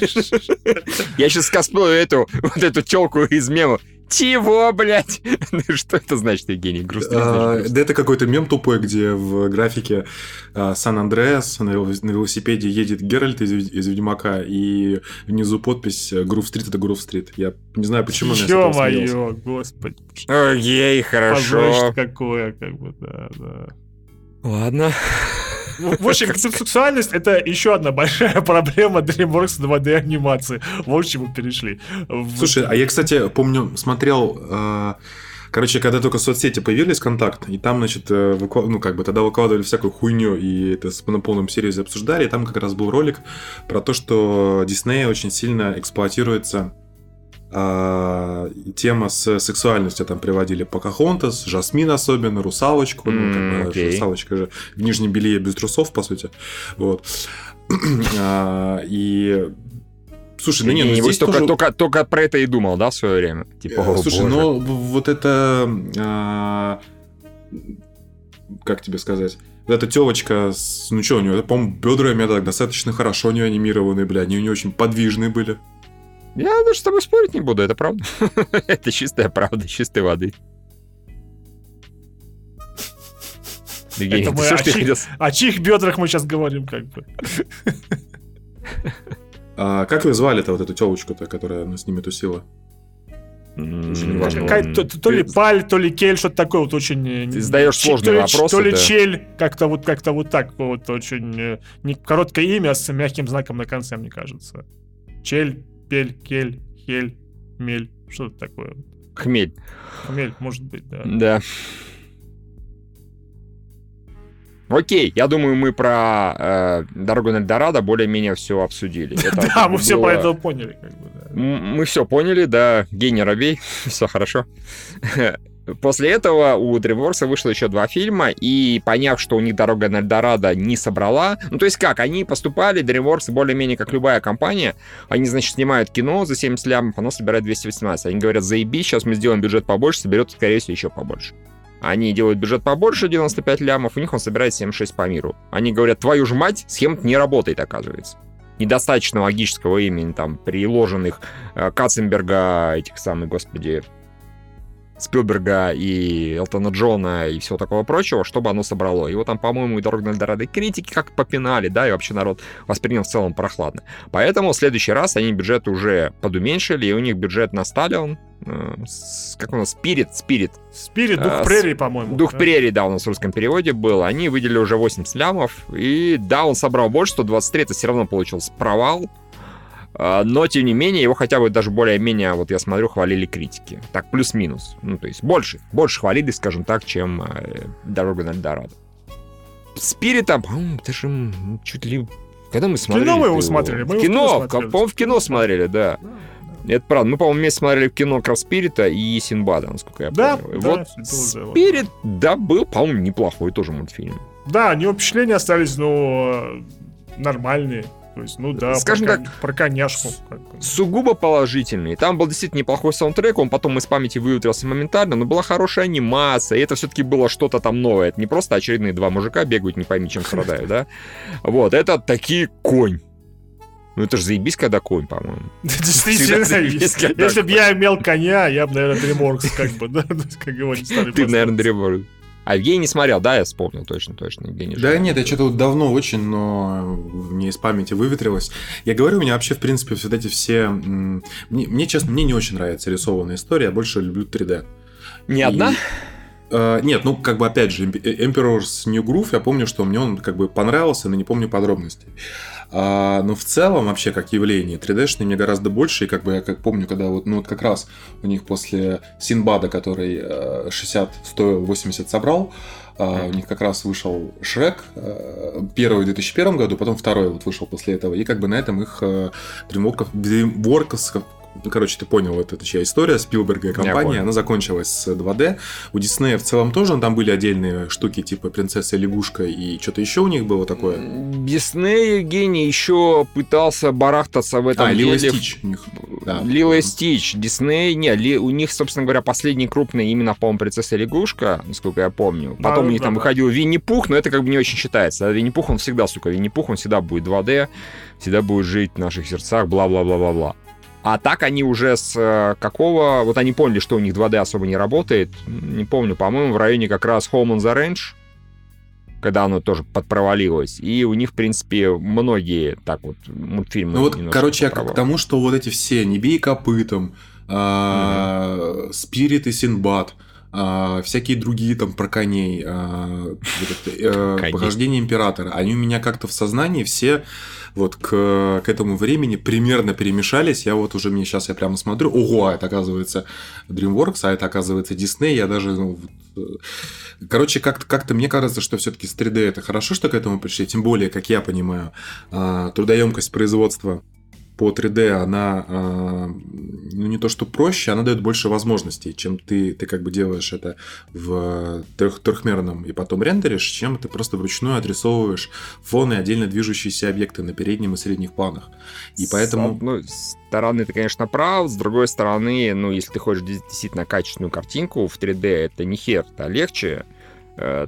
Я сейчас косплею эту, вот эту телку из мема. Чего, блядь? Ну, Что это значит, Евгений? Грустно. А, Да это какой-то мем тупой, где в графике а, Сан-Андреас на вел- на велосипеде едет Геральт из, из Ведьмака, и внизу подпись Грув стрит это Грув стрит. Я не знаю, почему я. Ё-моё, господи. Окей, хорошо. Позорище какое, как бы, да, да. Ладно. В общем, сексуальность это еще одна большая проблема DreamWorks 2D анимации. В общем, мы перешли. Слушай, а я, кстати, помню, смотрел... э, Короче, когда только соцсети появились, контакт, и там, значит, э, выкла- ну, как бы тогда выкладывали всякую хуйню, и это на полном серьезе обсуждали, и там как раз был ролик про то, что Дисней очень сильно эксплуатируется а, тема с сексуальностью там приводили Покахонтас, Жасмин особенно, Русалочку. ну, как бы, окей. Русалочка же в нижнем белье без трусов, по сути. Вот. А, И... Слушай, ну не, ну здесь только, тоже- только, только про это и думал, да, в свое время? Типа, Э, о, Слушай, боже. ну вот это... а, Как тебе сказать? Вот эта телочка, с, ну что, у нее, по-моему, бедра у меня так достаточно хорошо у нее анимированы, бля, они у нее очень подвижные были. Я даже с тобой спорить не буду, это правда. это чистая правда, чистой воды. Евгений, Это мы хотел с- О чьих бедрах мы сейчас говорим, как бы? А как ее звали-то, вот эту телочку-то, которая ну, с ними тусила? Какая- то, то ли паль, то ли кель, что-то такое вот очень... э, Ты задаешь сложные то ли, вопросы, То ли да. чель, как-то вот, как-то вот так вот очень... э, Не короткое имя с мягким знаком на конце, мне кажется. Чель, пель, кель, хель, мель. Что-то такое. Хмель. Мель, может быть, да. Да. Окей, я думаю, мы про э, дорогу на Эльдорадо более-менее все обсудили. Это Да, мы все было- по этому поняли, как бы, да. Мы все поняли, да, гений робей, все хорошо. После этого у DreamWorks вышло еще два фильма, и поняв, что у них «Дорога на Эльдорадо» не собрала, ну то есть как, они поступали, DreamWorks более-менее как любая компания, они, значит, снимают кино за 70 лямов, оно собирает 218. Они говорят, заебись, сейчас мы сделаем бюджет побольше, соберет, скорее всего, еще побольше. Они делают бюджет побольше, 95 лямов, у них он собирает 76 по миру. Они говорят, твою же мать, схема не работает, оказывается. Недостаточно логического имени, там, приложенных э, Катценберга, этих самых, господи, Спилберга и Элтона Джона и всего такого прочего, чтобы оно собрало. Его там, по-моему, и «Дорога на Эльдорадо», и критики как попинали, да, и вообще народ воспринял в целом прохладно. Поэтому в следующий раз они бюджет уже подуменьшили, и у них бюджет на Сталион, э, как у нас, Спирит, Спирит, Спирит, А, дух с- прерии, по-моему. Дух да? прерии, да, у нас в русском переводе был. Они выделили уже 80 лямов. И да, он собрал больше, 123, это все равно получился провал. А, Но, тем не менее, его хотя бы даже более-менее, вот я смотрю, хвалили критики. Так, плюс-минус. Ну, то есть больше. Больше хвалили, скажем так, чем э, «Дорога на Эльдорадо». Спирита, по-моему, даже чуть ли... Когда мы смотрели? мы его смотрели, мы В его в кино кино, по-моему, в кино смотрели, да. Да, Это правда. Мы, по-моему, вместе смотрели кино Крав Спирита и Синбада, насколько я Да, помню. да, вот уже вот. Спирит, да, был, по-моему, неплохой тоже мультфильм. Да, у него впечатления остались, ну, нормальные. То есть, ну да, Скажем про, так, про коняшку. Сугубо положительный. Там был действительно неплохой саундтрек, он потом из памяти выветрился моментально, но была хорошая анимация, и это все-таки было что-то там новое. Это не просто очередные два мужика бегают, не пойми, чем страдают, да? Вот, это такие конь. Ну это же заебись, когда конь, по-моему. Действительно, есть когда- если бы я имел коня, я бы, наверное, Дреморкс, как бы, да, как говорит старый Ты, наверное, пословица. А Евгений не смотрел, да, я вспомнил, точно, точно, Евгений. Да нет, я что-то вот давно очень, но мне из памяти выветрилось. Я говорю, у меня вообще, в принципе, вот эти все... Мне, мне, честно, мне не очень нравится рисованная история, я больше люблю 3D. Не одна? И, э, нет, ну, как бы, опять же, Emp- Emperor's New Groove, я помню, что мне он, как бы, понравился, но не помню подробностей. А, но в целом, вообще, как явление, 3D-шный мне гораздо больше, и, как бы, я как помню, когда вот, ну, вот как раз у них после Синбада, который э, 60 стоил, 80 собрал, а, у них как раз вышел Шрек, э, первый в 2001 году, потом второй вот вышел после этого, и как бы на этом их э, DreamWorks, DreamWorks ну, короче, ты понял, вот это чья история, Спилберга и компания, она закончилась с 2D. У Диснея в целом тоже там были отдельные штуки, типа Принцесса и Лягушка и что-то еще у них было такое. Дисней, Евгений, еще пытался барахтаться в этом А, деле. Стич у них. Да. Лила Стич, Дисней, не, Ли- у них, собственно говоря, последний крупный именно, по-моему, принцесса лягушка, насколько я помню. Да, Потом у них да, там да. выходил Винни-Пух, но это как бы не очень считается. А Винни-Пух, он всегда, сука, Винни-Пух, он всегда будет 2D, всегда будет жить в наших сердцах, бла-бла-бла-бла-бла. А так они уже с э, какого... Вот они поняли, что у них 2D особо не работает. Не помню, по-моему, в районе как раз Home on the Range, когда оно тоже подпровалилось. И у них, в принципе, многие так вот мультфильмы... Ну вот, короче, я к тому, что вот эти все «Не бей копытом», а, «Спирит» и «Синбад», а, всякие другие там про коней, а, э, Коней. «Похождение императора», они у меня как-то в сознании все вот к, к этому времени примерно перемешались. Я вот уже, мне сейчас я прямо смотрю, ого, это оказывается DreamWorks, а это оказывается Disney, я даже, ну, э, короче, как-то как мне кажется, что все-таки с 3D это хорошо, что к этому пришли, тем более, как я понимаю, а, трудоемкость производства по 3D, она э, ну, не то что проще, она дает больше возможностей, чем ты, ты как бы делаешь это в трех, трехмерном и потом рендеришь, чем ты просто вручную отрисовываешь фоны и отдельно движущиеся объекты на переднем и средних планах. И поэтому... С одной стороны, ты, конечно, прав, с другой стороны, ну, если ты хочешь действительно качественную картинку в 3D, это не хер, это легче,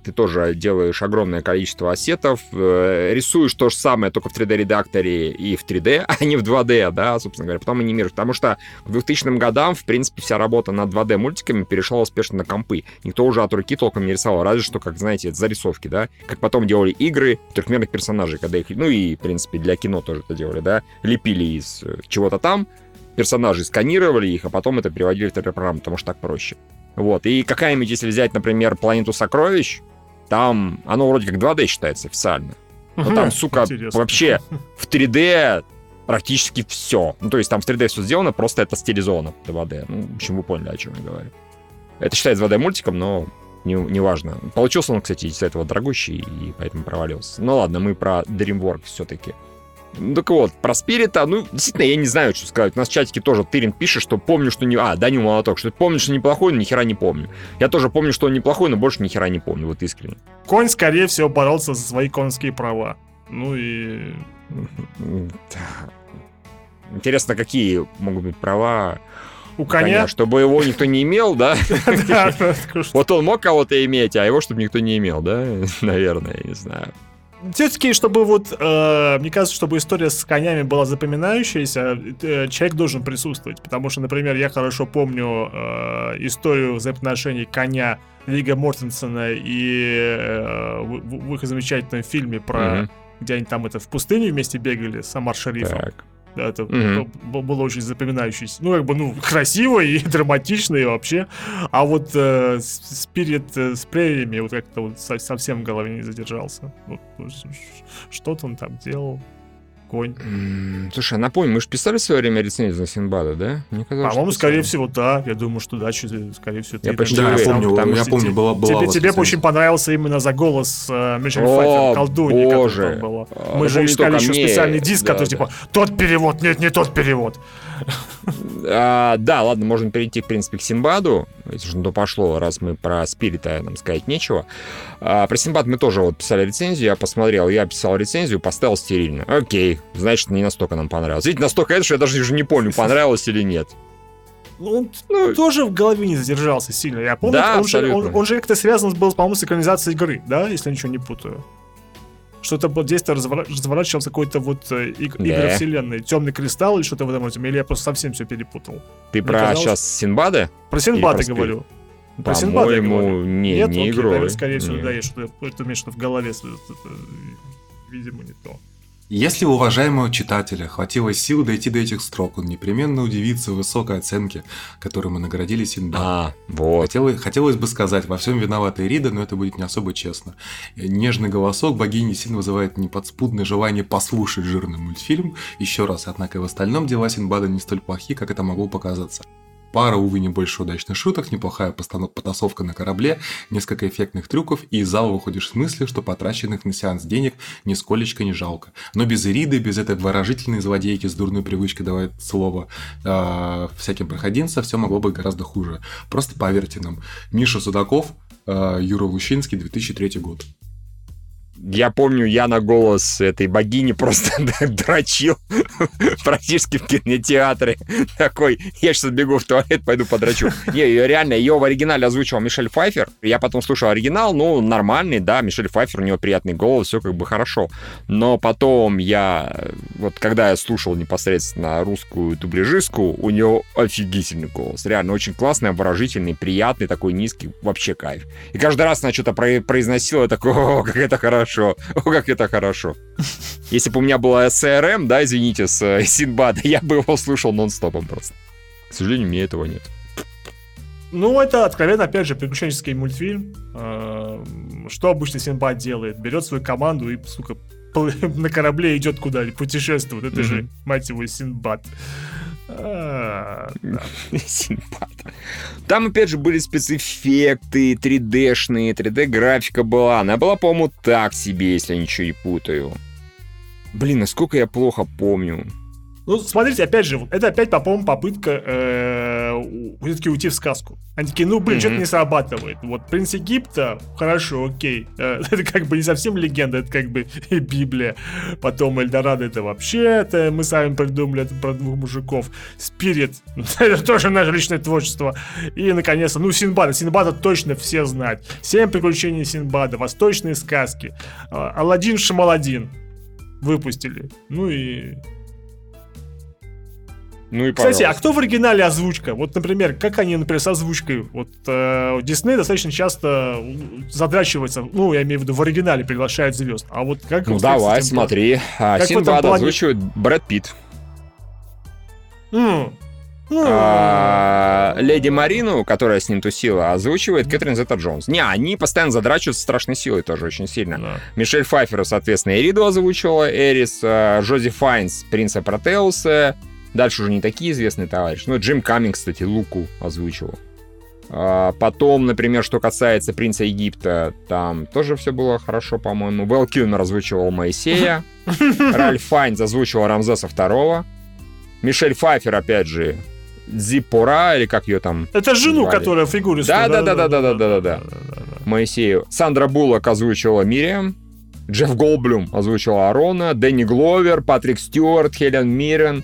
ты тоже делаешь огромное количество ассетов, э, рисуешь то же самое, только в 3D-редакторе и в 3D, а не в 2D, да, собственно говоря, потом анимируешь. Потому что к 2000 годам, в принципе, вся работа над 2D-мультиками перешла успешно на компы. Никто уже от руки толком не рисовал, разве что, как, знаете, это зарисовки, да, как потом делали игры трехмерных персонажей, когда их, ну и, в принципе, для кино тоже это делали, да, лепили из э, чего-то там, персонажей сканировали их, а потом это переводили в 3D-программу, потому что так проще. Вот. И какая-нибудь, если взять, например, планету сокровищ, там оно вроде как 2D считается официально. Но там, сука, Интересно. вообще в 3D практически все. Ну, то есть там в 3D все сделано, просто это стилизовано 2D. Ну, в общем, вы поняли, о чем я говорю. Это считается 2D мультиком, но не, не важно. Получился он, кстати, из этого дорогущий, и поэтому провалился. Ну ладно, мы про DreamWorks все-таки. Ну, так вот, про Спирита, ну, действительно, я не знаю, что сказать. У нас в чатике тоже Тырин пишет, что помню, что не... А, Данил Молоток, что помню, что неплохой, но ни хера не помню. Я тоже помню, что он неплохой, но больше ни хера не помню, вот искренне. Конь, скорее всего, боролся за свои конские права. Ну и... Интересно, какие могут быть права у коня. коня. Чтобы его никто не имел, да? Вот он мог кого-то иметь, а его чтобы никто не имел, да? Наверное, я не знаю все-таки, чтобы вот, э, мне кажется, чтобы история с конями была запоминающаяся, э, человек должен присутствовать. Потому что, например, я хорошо помню э, историю взаимоотношений коня Лига Мортенсона и э, в, в их замечательном фильме про... Mm-hmm. Где они там это в пустыне вместе бегали с Амар Шарифом. Так. Да, это mm-hmm. было очень запоминающееся. Ну, как бы, ну, красиво и драматично и вообще. А вот э, спирит э, с преями вот как-то вот совсем в голове не задержался. Вот, что-то он там делал конь. Слушай, а напомню, мы же писали в свое время рецензию на Синбада, да? Мне казалось, По-моему, скорее всего, да. Я думаю, что да, скорее всего. Я почти да, я помню, там, я помню, была, была Тебе, тебе очень понравился именно за голос э, Мишель Пфайфер, колдунья, боже. было. Мы а, же искали еще мне... специальный диск, да, который да. типа, тот перевод, нет, не тот перевод. А, да, ладно, можно перейти, в принципе, к Синбаду, если же то пошло, раз мы про Спирита нам сказать нечего. А, про Синбад мы тоже вот писали рецензию, я посмотрел, я писал рецензию, поставил стерильно. Окей, значит, не настолько нам понравилось. Видите, настолько это, что я даже уже не помню, понравилось или нет. Он ну, тоже в голове не задержался сильно. Я помню, да, он, же, он, он же как-то связан был, по-моему, с экранизацией игры, да, если я ничего не путаю что-то действие разворачивалось какой-то вот э, иг- да. игра вселенной. Темный кристалл или что-то в этом роде. Или я просто совсем все перепутал. Ты Мне про казалось... сейчас Синбады? Про Синбады говорю. Про Синбады я говорю. Не, Нет, не окей, игрой. Наверное, скорее всего, да, я что-то, у меня что-то в голове, видимо, не то. Если у уважаемого читателя хватило сил дойти до этих строк, он непременно удивится высокой оценке, которой мы наградили Синбад. А, вот. Хотелось, хотелось бы сказать, во всем виновата Ирида, но это будет не особо честно. Нежный голосок богини Син вызывает неподспудное желание послушать жирный мультфильм еще раз, однако в остальном дела Синбада не столь плохи, как это могло показаться. Пара, увы, не удачных шуток, неплохая потасовка на корабле, несколько эффектных трюков, и из зала выходишь с мыслью, что потраченных на сеанс денег нисколечко не жалко. Но без Ириды, без этой выражительной злодейки с дурной привычкой давать слово э, всяким проходимцам, все могло быть гораздо хуже. Просто поверьте нам. Миша Судаков, э, Юра Лущинский, 2003 год я помню, я на голос этой богини просто дрочил практически в кинотеатре. Такой, я сейчас бегу в туалет, пойду подрочу. Не, реально, ее в оригинале озвучивал Мишель Файфер. Я потом слушал оригинал, ну, нормальный, да, Мишель Файфер, у него приятный голос, все как бы хорошо. Но потом я, вот когда я слушал непосредственно русскую дубляжистку, у нее офигительный голос. Реально, очень классный, обворожительный, приятный, такой низкий, вообще кайф. И каждый раз она что-то произносила, я такой, о, как это хорошо хорошо. О, как это хорошо. Если бы у меня была SRM, да, извините, с э, Синбада, я бы его слушал нон-стопом просто. К сожалению, у меня этого нет. Ну, это откровенно, опять же, приключенческий мультфильм. Э, что обычно Синбад делает? Берет свою команду и, сука, на корабле идет куда-нибудь, путешествует. Это же, мать его, Синбад. А, Там, опять же, были спецэффекты 3D-шные, 3D-графика была. Она была, по-моему, так себе, если я ничего не путаю. Блин, насколько я плохо помню. Ну, смотрите, опять же, это опять, по-моему, попытка э, все-таки уйти в сказку. Они такие, ну, блин, что-то не срабатывает. Вот принц Египта, хорошо, окей. Э, это как бы не совсем легенда, это как бы Библия. Потом Эльдорадо, это вообще, это мы сами придумали, это про двух мужиков. Спирит, это тоже наше личное творчество. И, наконец-то, ну, Синбада. Синбада точно все знают. Семь приключений Синбада, восточные сказки. А, Аладдин Шамаладдин выпустили. Ну и Ну и кстати, а кто в оригинале озвучка? Вот, например, как они, например, с озвучкой? Вот э, Дисней достаточно часто м, задрачивается, ну, я имею в виду, в оригинале приглашает звезд. А вот как Ну вот, давай, этим смотри. А, Как Синбад плане? озвучивает Брэд Питт. М. Ну, А, Леди Марину, которая с ним тусила, озвучивает Кэтрин Зета Джонс. Не, они постоянно задрачиваются страшной силой тоже очень сильно. да. Мишель Пфайфер, соответственно, Эриду озвучивала, Эрис, а, Жози Файнс, Принца Протеуса. Дальше уже не такие известные товарищи. Ну, Джим Каммингс, кстати, Луку озвучивал. А, Потом, например, что касается Принца Египта, там тоже все было хорошо, по-моему. Вэл Килмер озвучивал Моисея. Ральф Файнс озвучивал Рамзеса II. Мишель Пфайфер, опять же, Зиппора, или как ее там, Это жену, звали. которая фигурист. Да, да, да, да, да, да, да, да. Моисею. Сандра Буллок озвучивала Мириам. Джефф Голдблюм озвучивал Арона. Дэнни Гловер, Патрик Стюарт, Хелен Миррен,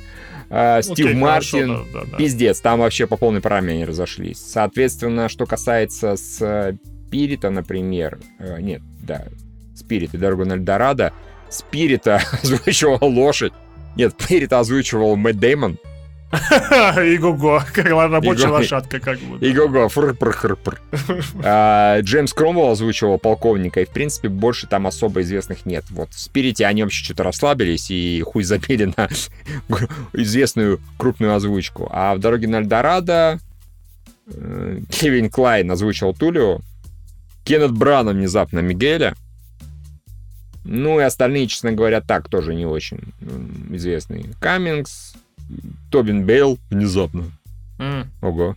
э, Стив Окей, хорошо, Мартин. да, да, да. Пиздец, там вообще по полной программе они разошлись. Соответственно, что касается Спирита, например... э, нет, да, Спирит и Дорога на Эльдорадо. Спирита озвучивал лошадь. Нет, Спирита озвучивал Мэтт Дэймон. Иго-го, как рабочая лошадка, как бы. да. И го-го, фр-пр-хр-пр. А, Джеймс Кромвелл озвучивал полковника, и, в принципе, больше там особо известных нет. Вот в Спирите они вообще что-то расслабились и хуй забили на известную крупную озвучку. А в «Дороге на Эльдорадо» э, Кевин Клайн озвучивал Тулио, Кеннет Брана внезапно Мигеля, ну и остальные, честно говоря, так тоже не очень известные. Каммингс, Тобин Белл внезапно. М. Ого.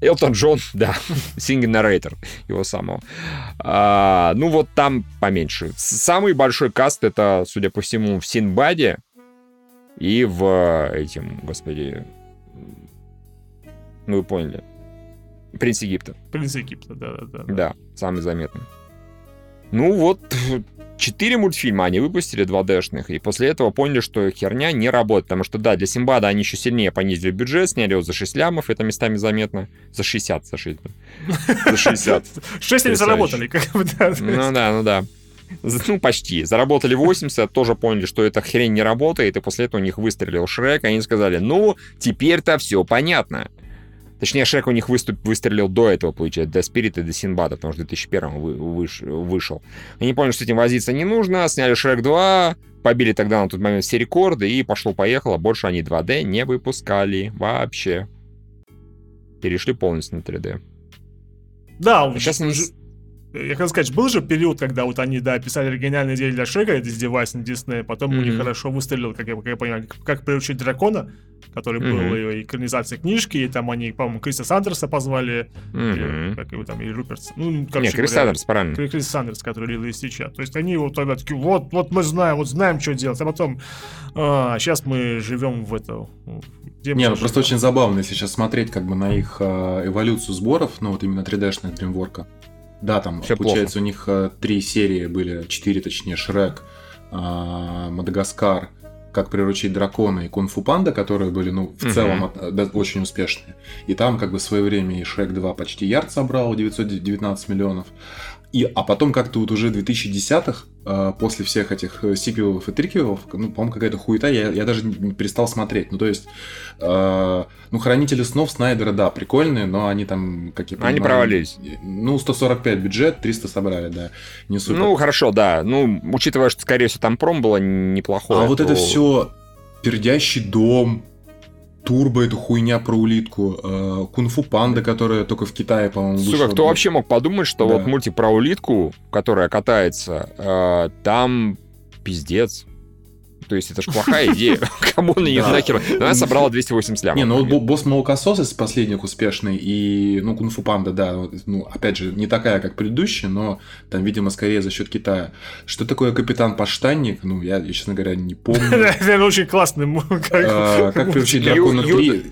Элтон Джон, да, Singing Narrator, его самого. А, ну вот там поменьше. Самый большой каст это, судя по всему, в Синбаде и в э, этим, господи, ну вы поняли, Принц Египта. Принц Египта, да, да, да. Да, самый заметный. Ну вот, четыре мультфильма они выпустили 2D-шных, и после этого поняли, что херня не работает, потому что, да, для Симбада они еще сильнее понизили бюджет, сняли его за 6 лямов, это местами заметно. За 60, за 60. За 60. Шесть они Потрясающе. заработали, как бы, да. Ну да, ну да. Ну, почти. Заработали 80, тоже поняли, что эта хрень не работает, и после этого у них выстрелил Шрек, и они сказали, ну, теперь-то все понятно. Точнее, Шрек у них выступ, выстрелил до этого, получается, до Спирита и до Синбада, потому что в 2001 вы, выш- вышел. Они поняли, что с этим возиться не нужно, сняли Шрек 2, побили тогда на тот момент все рекорды, и пошло-поехало. Больше они 2D не выпускали вообще. Перешли полностью на 3D. Да, он Сейчас они... Я хотел сказать, был же период, когда вот они, да, писали оригинальные идеи для Шрека, это издеваясь на Дисней, потом у них хорошо выстрелил, как я, как я понимаю, как приручить дракона, который Мгм. был и экранизация книжки, и там они, по-моему, Криса Сандерса позвали, Мгм. как его там, или Руперт, ну, Не, короче Крис говоря, Адамс, правильно. Кри- Крис Сандерс, который лил из сейчас. То есть они вот тогда такие, вот, вот мы знаем, вот знаем, что делать, а потом, а, сейчас мы живем в это... где Не, ну просто очень забавно, если сейчас смотреть как бы на их э, эволюцию сборов, ну вот именно 3D-шная DreamWorks. Да, там, Всё получается, у них э, три серии были, четыре точнее, Шрек, э, Мадагаскар, Как приручить дракона и Кунг-фу Панда, которые были, ну, в Мгм. целом да, очень успешные. И там, как бы, в свое время и Шрек 2 почти ярд собрал, 919 миллионов. И, а потом как-то вот уже в 2010-х, э, после всех этих э, сиквелов и триквелов, ну, по-моему, какая-то хуета, я, я даже не перестал смотреть. Ну, то есть, э, ну, Хранители снов Снайдера, да, прикольные, но они там, как я Они понимаю, провалились. Ну, 145 бюджет, 300 собрали, да, не супер. Ну, хорошо, да. Ну, учитывая, что, скорее всего, там пром было неплохое. а вот это то- все пердящий дом, Турбо, эту хуйня про улитку, э, Кунг-фу Панда, которая только в Китае, по-моему, Сука, вышла. кто вообще мог подумать, что Да. вот мультик про улитку, которая катается, э, там пиздец. То есть это же плохая идея. Кому на нее Да. нахер? Но она собрала 280 лямов. Не, ну вот бо- босс молокосос из последних успешный, и, ну, Кунг-фу Панда, да, ну, опять же, не такая, как предыдущая, но там, видимо, скорее за счет Китая. Что такое капитан Поштанник? Ну, я, честно говоря, не помню. Это очень классный как- А, Ю- дракона Ю- 3,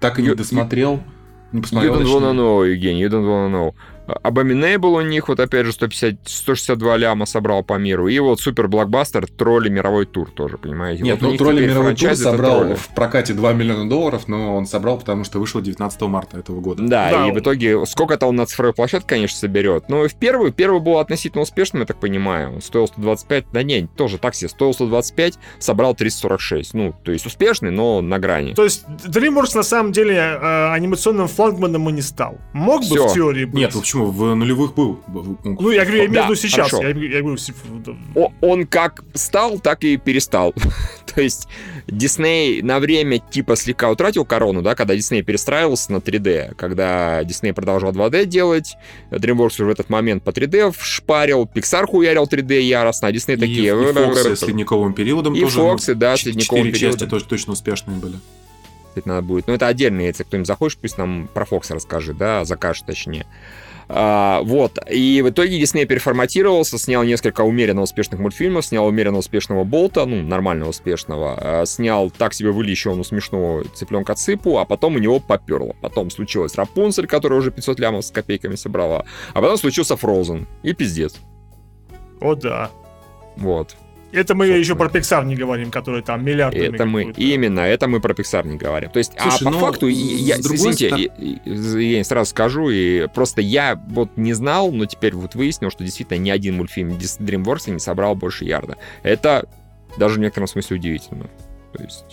так и не досмотрел. Не You посмотрел, don't точнее. wanna know, Евгений, you don't wanna know. Abominable у них, вот опять же, 150, 162 ляма собрал по миру. И вот супер блокбастер тролли мировой тур тоже, понимаете? Нет, вот ну тролли мировой тур собрал тролли. в прокате 2 миллиона долларов, но он собрал, потому что вышел 19 марта этого года. Да, Да, и в итоге сколько-то он на цифровой площадке, конечно, соберет. Но в первый, первый был относительно успешным, я так понимаю. Он стоил 125, да не, тоже так себе, стоил 125, собрал 346. Ну, то есть успешный, но на грани. То есть DreamWorks на самом деле э, анимационным флагманом и не стал. Мог бы Всё. в теории быть. Нет, ну почему? В нулевых был. Ну, я говорю, я имею в виду Да, сейчас. хорошо. Я, я говорю, О- он как стал, так и перестал. То есть Дисней на время типа слегка утратил корону, да, когда Дисней перестраивался на 3D, когда Дисней продолжал 2D делать, DreamWorks уже в этот момент по 3D вшпарил, Pixar хуярил 3D яростно, а Дисней такие... и Фоксы с ледниковым периодом И тоже. Фоксы, да, с ледниковым Четыре части периодом. тоже точно успешные были. Кстати, надо будет. Но это отдельно, если кто-нибудь захочет, пусть нам про Фокса расскажет, да, закажет точнее. А, вот, и в итоге Дисней переформатировался, снял несколько умеренно успешных мультфильмов, снял умеренно успешного Болта, ну, нормально успешного, а, снял так себе вылеченную смешного цыпленка Цыпу, а потом у него поперло. Потом случилась Рапунцель, которая уже 500 лямов с копейками собрала, а потом случился Фроузен, и пиздец. О, да. Вот. Это мы Собственно. еще про Pixar не говорим, который там миллиардами. Это мы, именно, это мы про Pixar не говорим. То есть, Слушай, а по факту, я, извините, стороны- и- я сразу скажу, и просто я вот не знал, но теперь вот выяснил, что действительно ни один мультфильм DreamWorks не собрал больше ярда. Это даже в некотором смысле удивительно. То есть,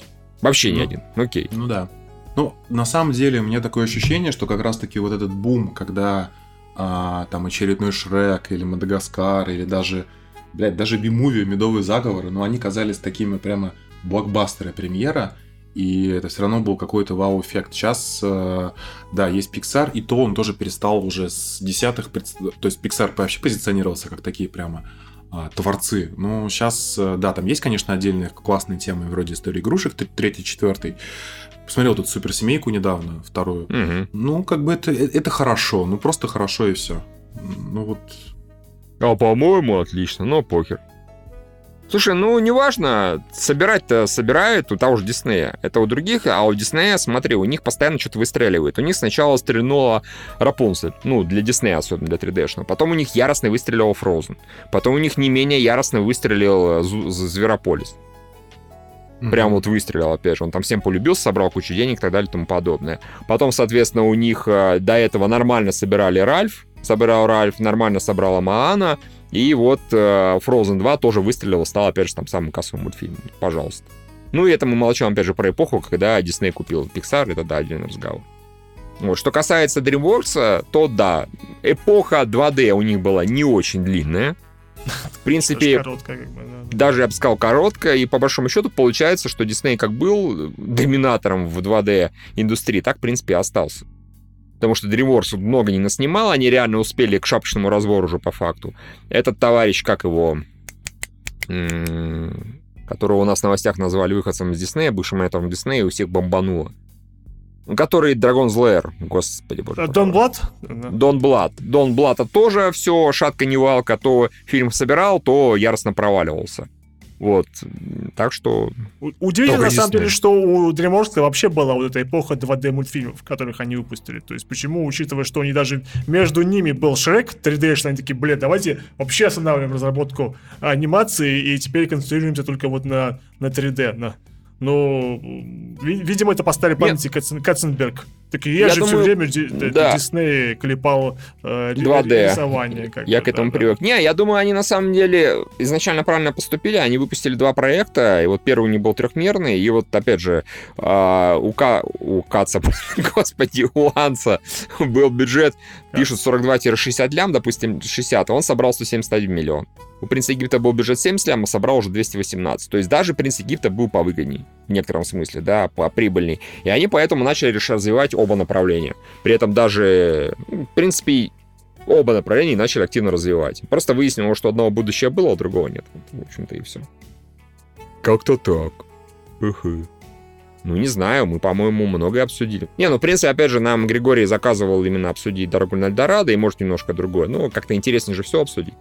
вообще ни Ну, один. Ну, Окей. Ну да. Ну, на самом деле, у меня такое ощущение, что как раз-таки вот этот бум, когда а, там очередной Шрек или Мадагаскар, или даже, блядь, даже Би-муви, Медовые заговоры, но они казались такими прямо блокбастеры премьера, и это все равно был какой-то вау-эффект. Сейчас, э, да, есть Pixar, и то он тоже перестал уже с десятых, то есть Pixar вообще позиционировался как такие прямо а, творцы. Ну, сейчас, да, там есть, конечно, отдельные классные темы, вроде истории игрушек, третий, четвертый. Посмотрел тут суперсемейку недавно, вторую. Мгм. Ну, как бы это, это хорошо, ну просто хорошо и все. Ну вот. А, по-моему, отлично, но похер. Слушай, ну, неважно, собирать-то собирают у того же Диснея. Это у других, а у Диснея, смотри, у них постоянно что-то выстреливает. У них сначала стрельнула Рапунцель, ну, для Диснея, особенно для 3D-шного. Потом у них яростно выстрелил Фроузен. Потом у них не менее яростно выстрелил э, Зверополис. Прям вот выстрелил, опять же. Он там всем полюбился, собрал кучу денег и так далее и тому подобное. Потом, соответственно, у них э, до этого нормально собирали Ральф, собирал Ральф, нормально собрала Маана, и вот э, Frozen 2 тоже выстрелил, стал, опять же, там самым кассовым мультфильмом. Пожалуйста. Ну и это мы молчим, опять же, про эпоху, когда Дисней купил Pixar, это, да, отдельный разговор. Вот. Что касается DreamWorks, то да, эпоха 2D у них была не очень длинная. В принципе, короткая, как бы, да. даже я бы сказал коротко, и по большому счету получается, что Дисней как был доминатором в 2D индустрии, так, в принципе, и остался. Потому что DreamWorks много не наснимал, они реально успели к шапочному разбору уже по факту. Этот товарищ, как его, которого у нас в новостях назвали выходцем из Диснея, бывшим менеджером Диснея, у всех бомбануло. Который Dragon's Lair, господи боже. Дон Блад? Дон Блад. Дон Блата тоже все шатка не валка, то фильм собирал, то яростно проваливался. Вот. Так что... Удивительно, Только на самом деле, что у DreamWorks вообще была вот эта эпоха 2D мультфильмов, которых они выпустили. То есть почему, учитывая, что они даже между ними был Шрек 3D, они такие, блин, давайте вообще останавливаем разработку анимации и теперь концентрируемся только вот на, на 3D. На... Ну, ви- видимо, это поставили памяти Катцен- Катценберг. Так я, Я же думаю, все время Ди- да. Дисней клепал э, ри- 2D. рисование. как Я бы, к этому да, да. привык. Не, я думаю, они на самом деле изначально правильно поступили. Они выпустили два проекта, и вот первый у них был трехмерный, и вот, опять же, а, у, Ка... у Каца, господи, у Анса был бюджет, пишут 42-60 лям, допустим, 60, а он собрал 171 миллион. У Принца Египта был бюджет 70 лям, а собрал уже 218. То есть даже Принц Египта был повыгодней, в некотором смысле, да, по прибыльней. И они поэтому начали решать развивать оба направления. При этом даже, ну, в принципе, оба направления начали активно развивать. Просто выяснилось, что одного будущее было, а другого нет. Вот, в общем-то, и все. Как-то так. Уху. Ну, не знаю, мы, по-моему, многое обсудили. Не, ну, в принципе, опять же, нам Григорий заказывал именно обсудить «Дорогу на Эльдорадо» и, может, немножко другое. Ну, как-то интереснее же все обсудить.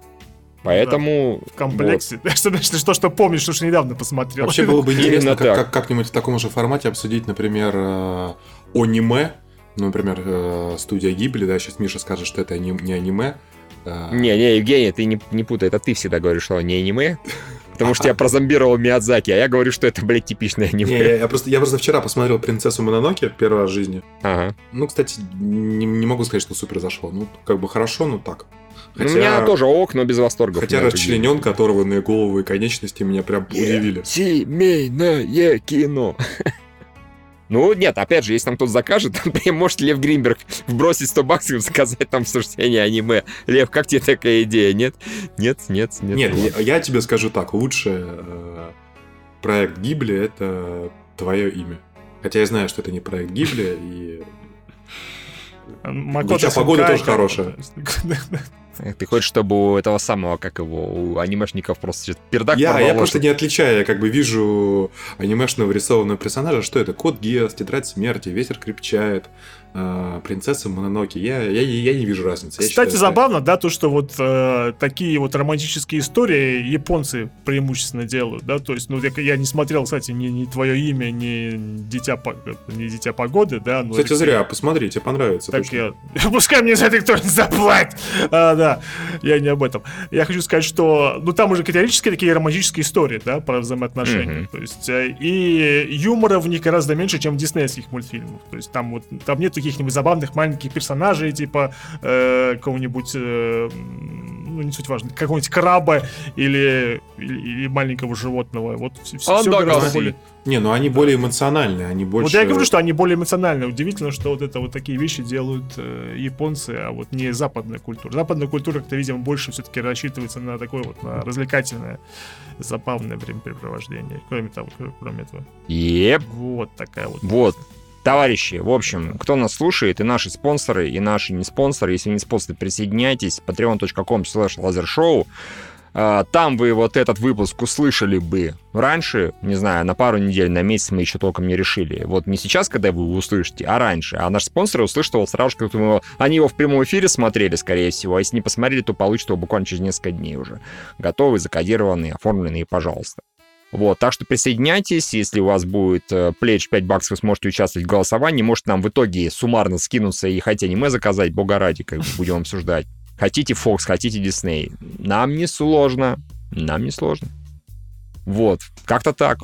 Поэтому... В комплексе. Что, что, что, что помнишь, что ж недавно посмотрел. Вообще было бы интересно как, как, как-нибудь в таком же формате обсудить, например, э, аниме. Ну, например, э, студия Гибли, да, сейчас Миша скажет, что это не, не аниме. Э, Не, не, Евгений, ты не, не путай, это ты всегда говоришь, что не аниме, потому что тебя прозомбировал Миядзаки, а я говорю, что это, блядь, типичное не, аниме. я, я просто, я просто вчера посмотрел «Принцессу Мононоке» первый раз в жизни. Ага. Ну, кстати, не, не могу сказать, что супер зашло. Ну, как бы хорошо, но так. Ну, у меня тоже ок, но без восторгов. Хотя на расчленен, которого головы и конечности меня прям удивили. Семейное кино. Ну, нет, опять же, если там кто-то закажет, может Лев Гринберг вбросить 100 баксов и заказать там обсуждение аниме. Лев, как тебе такая идея? Нет? Нет, нет, нет. Нет, я, я тебе скажу так, лучший э, проект Гибли это твое имя. Хотя я знаю, что это не проект Гибли, и Макото Дитя погоды Синкай, тоже хорошая. Ты хочешь, чтобы у этого самого, как его, у анимешников просто пердак я, я просто что- не отличаю, я как бы вижу анимешного рисованного персонажа, что это? Кот Гиас, Тетрадь Смерти, Ветер крепчает, э, Принцесса Мононоки. Я, я, я не вижу разницы. Я Кстати, считаю, забавно, да, то, что вот э, такие вот романтические истории японцы преимущественно делают, да, то есть, ну, я, я не смотрел, кстати, ни, ни твое имя, ни Дитя, По- ни Дитя Погоды, да. ну, Кстати, Алексей, зря, посмотри, тебе понравится. Так точно. я... Пускай мне за это кто-нибудь заплатит. А, да, я не об этом. Я хочу сказать, что... Ну, там уже категорически такие романтические истории, да, про взаимоотношения. Мгм. То есть, э, и юмора в них гораздо меньше, чем в диснеевских мультфильмах. То есть, там вот... Там нет каких-нибудь забавных маленьких персонажей, типа э, какого-нибудь... э, ну, не суть важно. Какого-нибудь краба или, или, или маленького животного. Вот все, Андагаси. гораздо более... Не, ну они более эмоциональные, они больше... Вот я и говорю, что они более эмоциональные. Удивительно, что вот это вот такие вещи делают э, японцы, а вот не западная культура. Западная культура, как-то, видимо, больше все-таки рассчитывается на такое вот на развлекательное, забавное времяпрепровождение. Кроме того, кр- кроме этого. Еп. Вот такая вот. Вот. Товарищи, в общем, кто нас слушает, и наши спонсоры, и наши не спонсоры, если не спонсоры, присоединяйтесь, patreon.com slash lasershow. А, Там вы вот этот выпуск услышали бы раньше, не знаю, на пару недель, на месяц мы еще толком не решили. Вот не сейчас, когда вы его услышите, а раньше. А наши спонсоры услышат его сразу же, как его... Они его в прямом эфире смотрели, скорее всего, а если не посмотрели, то получат его буквально через несколько дней уже. Готовые, закодированные, оформленные, пожалуйста. Вот, так что присоединяйтесь, если у вас будет э, плеч 5 баксов, вы сможете участвовать в голосовании, может нам в итоге суммарно скинуться и хотите аниме заказать, бога ради, как будем обсуждать. Хотите Fox, хотите Disney. Нам не сложно, нам не сложно. Вот, как-то так,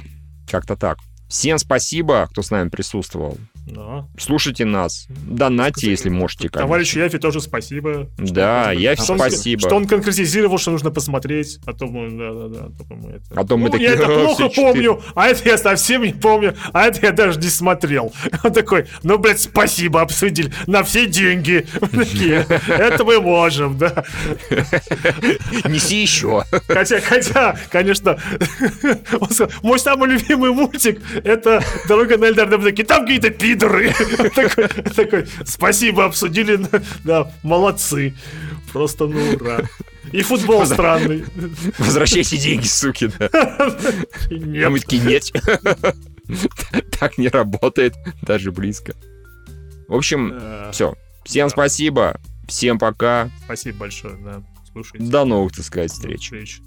как-то так. Всем спасибо, кто с нами присутствовал. Да. Слушайте нас, донатьте, если можете, конечно. Товарищу Яфи тоже спасибо. что Да, он- Яфи что он- спасибо. Что он конкретизировал, что нужно посмотреть. А то мы, да, да, да. А то мы, это... А то мы Ну, такие, я это «А, плохо все четыре». помню, а это я совсем не помню, а это я даже не смотрел. Он такой, ну, блядь, спасибо, обсудили на все деньги. Такие, это мы можем, да. Неси еще. Хотя, хотя, конечно, мой самый любимый мультик это «Дорога на Эльдар». Там какие-то пидоры. Такой, спасибо, обсудили, да, молодцы. Просто ну ура. И футбол странный. Возвращайте деньги, суки. да. Нет. мы такие, нет. Так не работает, даже близко. В общем, Э, все. Всем спасибо, всем пока. Спасибо большое, да. Слушайте. До новых, так сказать, встреч. Встреч.